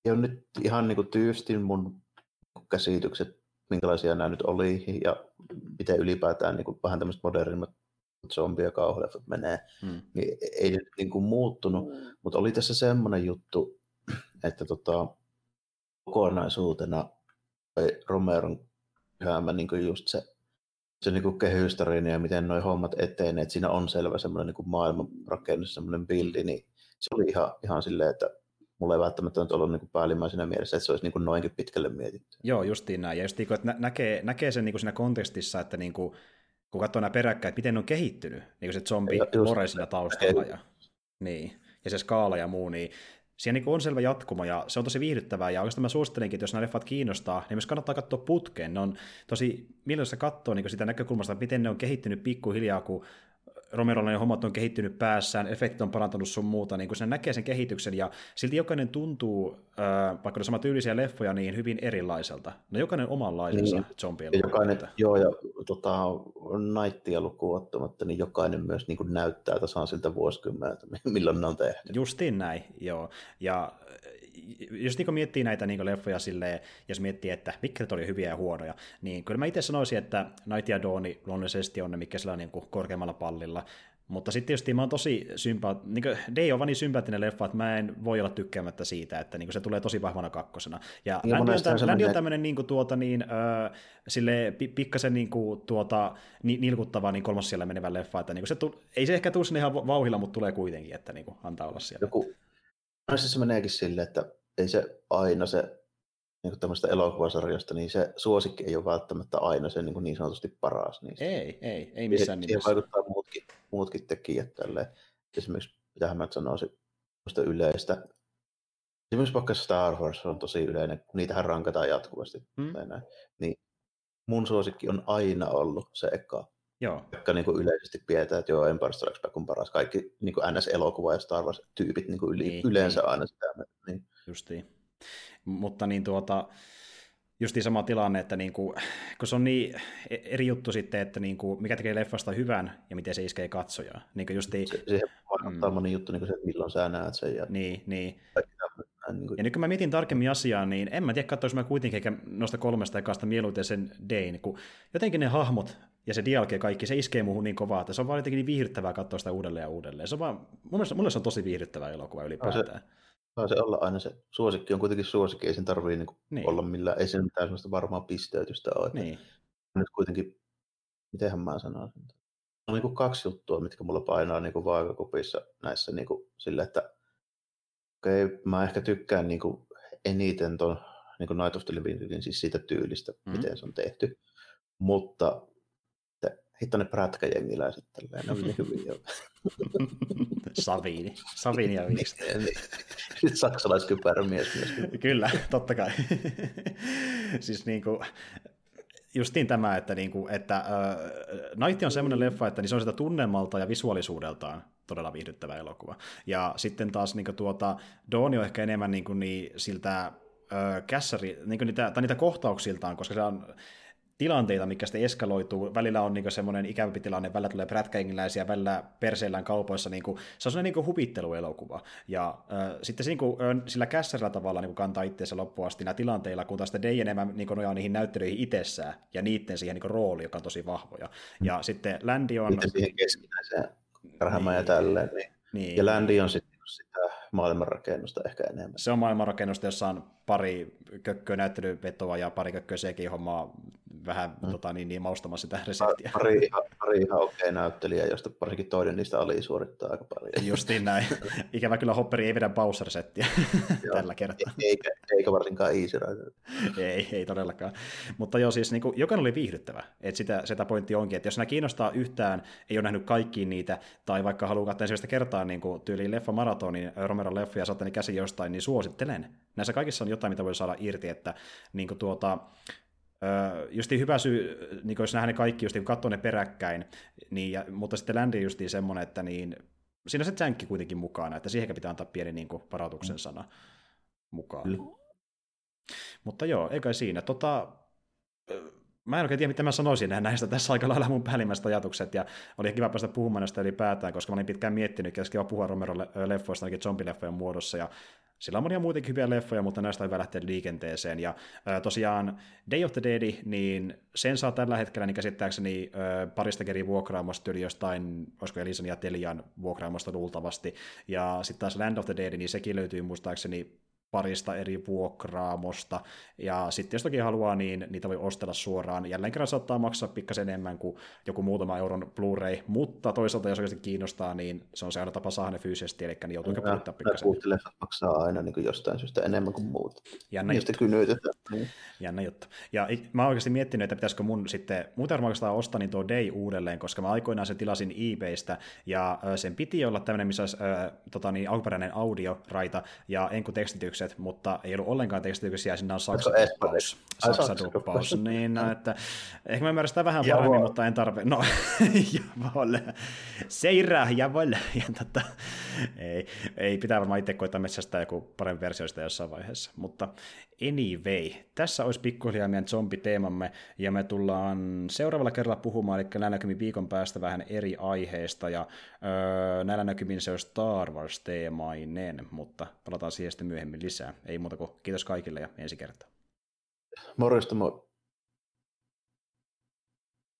[SPEAKER 2] ja nyt ihan niin kuin tyystin mun käsitykset, minkälaisia nämä nyt oli ja miten ylipäätään niin kuin vähän tämmöiset modernimmat zombie- ja kauhuleffat menee, hmm. niin ei nyt niin kuin muuttunut, hmm. mutta oli tässä semmoinen juttu, että tota, kokonaisuutena Romeron hyömä niin kuin just se, se niin kuin kehystarina ja miten nuo hommat etenee, että siinä on selvä semmoinen niin maailmanrakennus, semmoinen bildi, niin se oli ihan, ihan silleen, että mulla ei välttämättä nyt ollut niin kuin päällimmäisenä mielessä, että se olisi niin kuin noinkin pitkälle mietitty.
[SPEAKER 1] Joo, justiin näin. Ja just niin kuin, että näkee, näkee sen niin kuin siinä kontekstissa, että niin kuin, kun katsoo nämä peräkkäin, että miten ne on kehittynyt, niin kuin se zombi lore taustalla ja, niin, ja se skaala ja muu, niin siinä niin on selvä jatkuma ja se on tosi viihdyttävää ja oikeastaan mä suosittelenkin, että jos nämä leffat kiinnostaa, niin myös kannattaa katsoa putkeen. Ne on tosi mielenkiintoista katsoa niin sitä näkökulmasta, miten ne on kehittynyt pikkuhiljaa, kun Romerolla ne hommat on kehittynyt päässään, efekti on parantunut sun muuta, niin kun se näkee sen kehityksen, ja silti jokainen tuntuu, äh, vaikka ne sama tyylisiä leffoja, niin hyvin erilaiselta. No jokainen omanlaisensa niin. zombien
[SPEAKER 2] jokainen, Joo, ja tota, Nightia lukuun ottamatta, niin jokainen myös niin kuin näyttää tasan siltä vuosikymmeneltä, milloin ne on tehty.
[SPEAKER 1] Justiin näin, joo. Ja jos niin miettii näitä niin leffoja silleen, jos miettii, että mitkä oli hyviä ja huonoja, niin kyllä mä itse sanoisin, että Night ja Dawn luonnollisesti on ne, mikä sillä on niin korkeammalla pallilla, mutta sitten tietysti mä oon tosi sympa... niin Day on vaan niin sympaattinen leffa, että mä en voi olla tykkäämättä siitä, että niin se tulee tosi vahvana kakkosena. Ja niin Ländy on, tämän, on tämmöinen niin tuota, niin, äh, sille pikkasen niin kuin, tuota, ni, nilkuttava niin kolmas siellä menevä leffa, että niin se tu, ei se ehkä tule sinne ihan vauhilla, mutta tulee kuitenkin, että niin kuin, antaa olla siellä.
[SPEAKER 2] Joku, se meneekin silleen, että ei se aina se niin tämmöistä elokuvasarjasta, niin se suosikki ei ole välttämättä aina se niin, kuin niin sanotusti paras. Niistä.
[SPEAKER 1] Ei, ei, ei missään
[SPEAKER 2] nimessä. Siihen vaikuttaa muutkin, muutkin tekijät tälleen. Esimerkiksi, mitä mä sanoisin, yleistä. Esimerkiksi vaikka Star Wars on tosi yleinen, kun niitähän rankataan jatkuvasti. Hmm. Näin. Niin mun suosikki on aina ollut se eka.
[SPEAKER 1] Joo.
[SPEAKER 2] Jotka niin kuin yleisesti pidetään, että joo, Empire Strikes Back on paras. Kaikki niin kuin NS-elokuva ja Star Wars-tyypit niin kuin yli, niin, yleensä niin. aina sitä. Niin.
[SPEAKER 1] Justiin. Mutta niin tuota, justiin sama tilanne, että niin kuin, kun se on niin e-, eri juttu sitten, että niin kuin, mikä tekee leffasta hyvän ja miten se iskee katsojaa. Niin kuin justiin,
[SPEAKER 2] se, siihen vaikuttaa mm. moni juttu, niin kuin se, että milloin sä näet sen. Ja...
[SPEAKER 1] Niin, niin. Niin kuin... Ja nyt kun mä mietin tarkemmin asiaa, niin en mä tiedä, katsoisin mä kuitenkin eikä noista kolmesta ekasta mieluiten sen Dane, kun jotenkin ne hahmot ja se dialogi kaikki, se iskee muuhun niin kovaa, että se on vaan jotenkin niin viihdyttävää katsoa sitä uudelleen ja uudelleen. Se on vaan, mun mielestä, mulle se on tosi viihdyttävä elokuva ylipäätään.
[SPEAKER 2] Saa se olla aina se suosikki on kuitenkin suosikki, ei sen tarvii niin niin. olla millään, ei sen mitään sellaista varmaa pisteytystä ole. Niin. Nyt kuitenkin, mitenhän mä sanoisin, on niin kuin kaksi juttua, mitkä mulla painaa niin kuin vaakakupissa näissä niin kuin sille, että okei, okay, mä ehkä tykkään niin kuin eniten ton niin kuin Night of the Living siis siitä tyylistä, mm-hmm. miten se on tehty. Mutta hitto ne prätkäjengiläiset tälleen, ne on niin hyviä.
[SPEAKER 1] Saviini, Saviini ja Viikst.
[SPEAKER 2] Sitten saksalaiskypärämies myös.
[SPEAKER 1] Kyllä, totta kai. siis niin kuin, justiin tämä, että, niin kuin, että äh, Night on semmoinen leffa, että niin se on sitä tunnelmalta ja visuaalisuudeltaan todella viihdyttävä elokuva. Ja sitten taas niin kuin, tuota, Dawn on ehkä enemmän niin kuin, niin, siltä äh, kässäri, niin kuin niitä, tai niitä kohtauksiltaan, koska se on tilanteita, mikä sitten eskaloituu. Välillä on niinku semmoinen ikävämpi tilanne, välillä tulee prätkäingiläisiä, välillä perseillään kaupoissa. Niinku, se on semmoinen niinku hupitteluelokuva. Ja äh, sitten se niinku, sillä kässärillä tavalla niinku kantaa itseensä loppuun asti nämä tilanteilla, kun taas Day enemmän niinku nojaa niihin näyttelyihin itsessään ja niiden siihen niinku rooli, joka on tosi vahvoja. Ja mm. sitten Landi on...
[SPEAKER 2] Niiden siihen keskinäiseen niin, ja tälleen. Niin. Niin. Ja Landi on sitten sitä maailmanrakennusta ehkä enemmän.
[SPEAKER 1] Se on maailmanrakennusta, jossa on pari kökköä näyttelyvetoa ja pari kökköä sekin hommaa vähän mm. tota, niin, niin, maustamassa sitä reseptiä.
[SPEAKER 2] Pari, pari ihan okei okay näyttelijä, josta varsinkin toinen niistä oli suorittaa aika paljon.
[SPEAKER 1] Justiin näin. Ikävä kyllä Hopperi ei vedä Bowser-settiä tällä kertaa.
[SPEAKER 2] Eikä, eikä varsinkaan Easy Rider.
[SPEAKER 1] ei, ei todellakaan. Mutta joo, siis niin kuin, jokainen oli viihdyttävä. Et sitä, sitä pointti onkin, että jos nämä kiinnostaa yhtään, ei ole nähnyt kaikkiin niitä, tai vaikka haluaa katsoa ensimmäistä kertaa niin kuin tyyliin leffa maratonin, Romeron leffoja, saatte ne käsi jostain, niin suosittelen. Näissä kaikissa on jotain, mitä voi saada irti, että niin kuin tuota, justi hyvä syy, niin jos nähdään ne kaikki, just kun katsoo ne peräkkäin, niin, ja, mutta sitten Landi justiin semmoinen, että niin, siinä se jänkki kuitenkin mukana, että siihen pitää antaa pieni niin kuin, varoituksen sana mukaan. Mm. Mutta joo, eikä siinä. Tota, mä en oikein tiedä, mitä mä sanoisin näistä. Tässä aika lailla mun päällimmäiset ajatukset, ja oli kiva päästä puhumaan näistä ylipäätään, koska mä olin pitkään miettinyt, että kiva puhua Romero leffoista ainakin zombileffojen muodossa, ja sillä on monia muutenkin hyviä leffoja, mutta näistä on hyvä lähteä liikenteeseen. Ja ää, tosiaan Day of the Dead, niin sen saa tällä hetkellä niin käsittääkseni ää, parista eri vuokraamosta yli jostain, olisiko Elisan ja Telian vuokraamosta luultavasti. Ja sitten taas Land of the Dead, niin sekin löytyy muistaakseni parista eri vuokraamosta, ja sitten jos toki haluaa, niin niitä voi ostella suoraan. Jälleen kerran saattaa maksaa pikkasen enemmän kuin joku muutama euron Blu-ray, mutta toisaalta jos oikeasti kiinnostaa, niin se on se aina tapa saada ne fyysisesti, eli niin joutuu puhuttaa pikkasen.
[SPEAKER 2] Leffat maksaa aina niin kuin jostain syystä enemmän kuin muut.
[SPEAKER 1] Jännä juttu. Niin. Jännä juttu. Ja mä oon oikeasti miettinyt, että pitäisikö mun sitten, muuten varmaan ostaa niin tuo Day uudelleen, koska mä aikoinaan sen tilasin eBaystä, ja sen piti olla tämmöinen, missä olisi äh, tota, niin, alkuperäinen audioraita ja enkutekstityksen tekstitykset, mutta ei ollut ollenkaan tekstityksiä, siinä on saksaduppaus. Saksaduppaus, niin no, että ehkä mä ymmärrän sitä vähän ja paremmin, mutta en tarve. No, jawohl. Seirää, jawohl. Ja tota, ei, ei, pitää varmaan itse koittaa metsästää joku parempi versioista jossain vaiheessa, mutta anyway, tässä olisi pikkuhiljaa meidän zombiteemamme, ja me tullaan seuraavalla kerralla puhumaan, eli näillä näkymin viikon päästä vähän eri aiheista, ja öö, näillä näkymin se on Star Wars-teemainen, mutta palataan siihen sitten myöhemmin lisää. Ei muuta kuin kiitos kaikille ja ensi kertaa.
[SPEAKER 2] Morjesta, moi.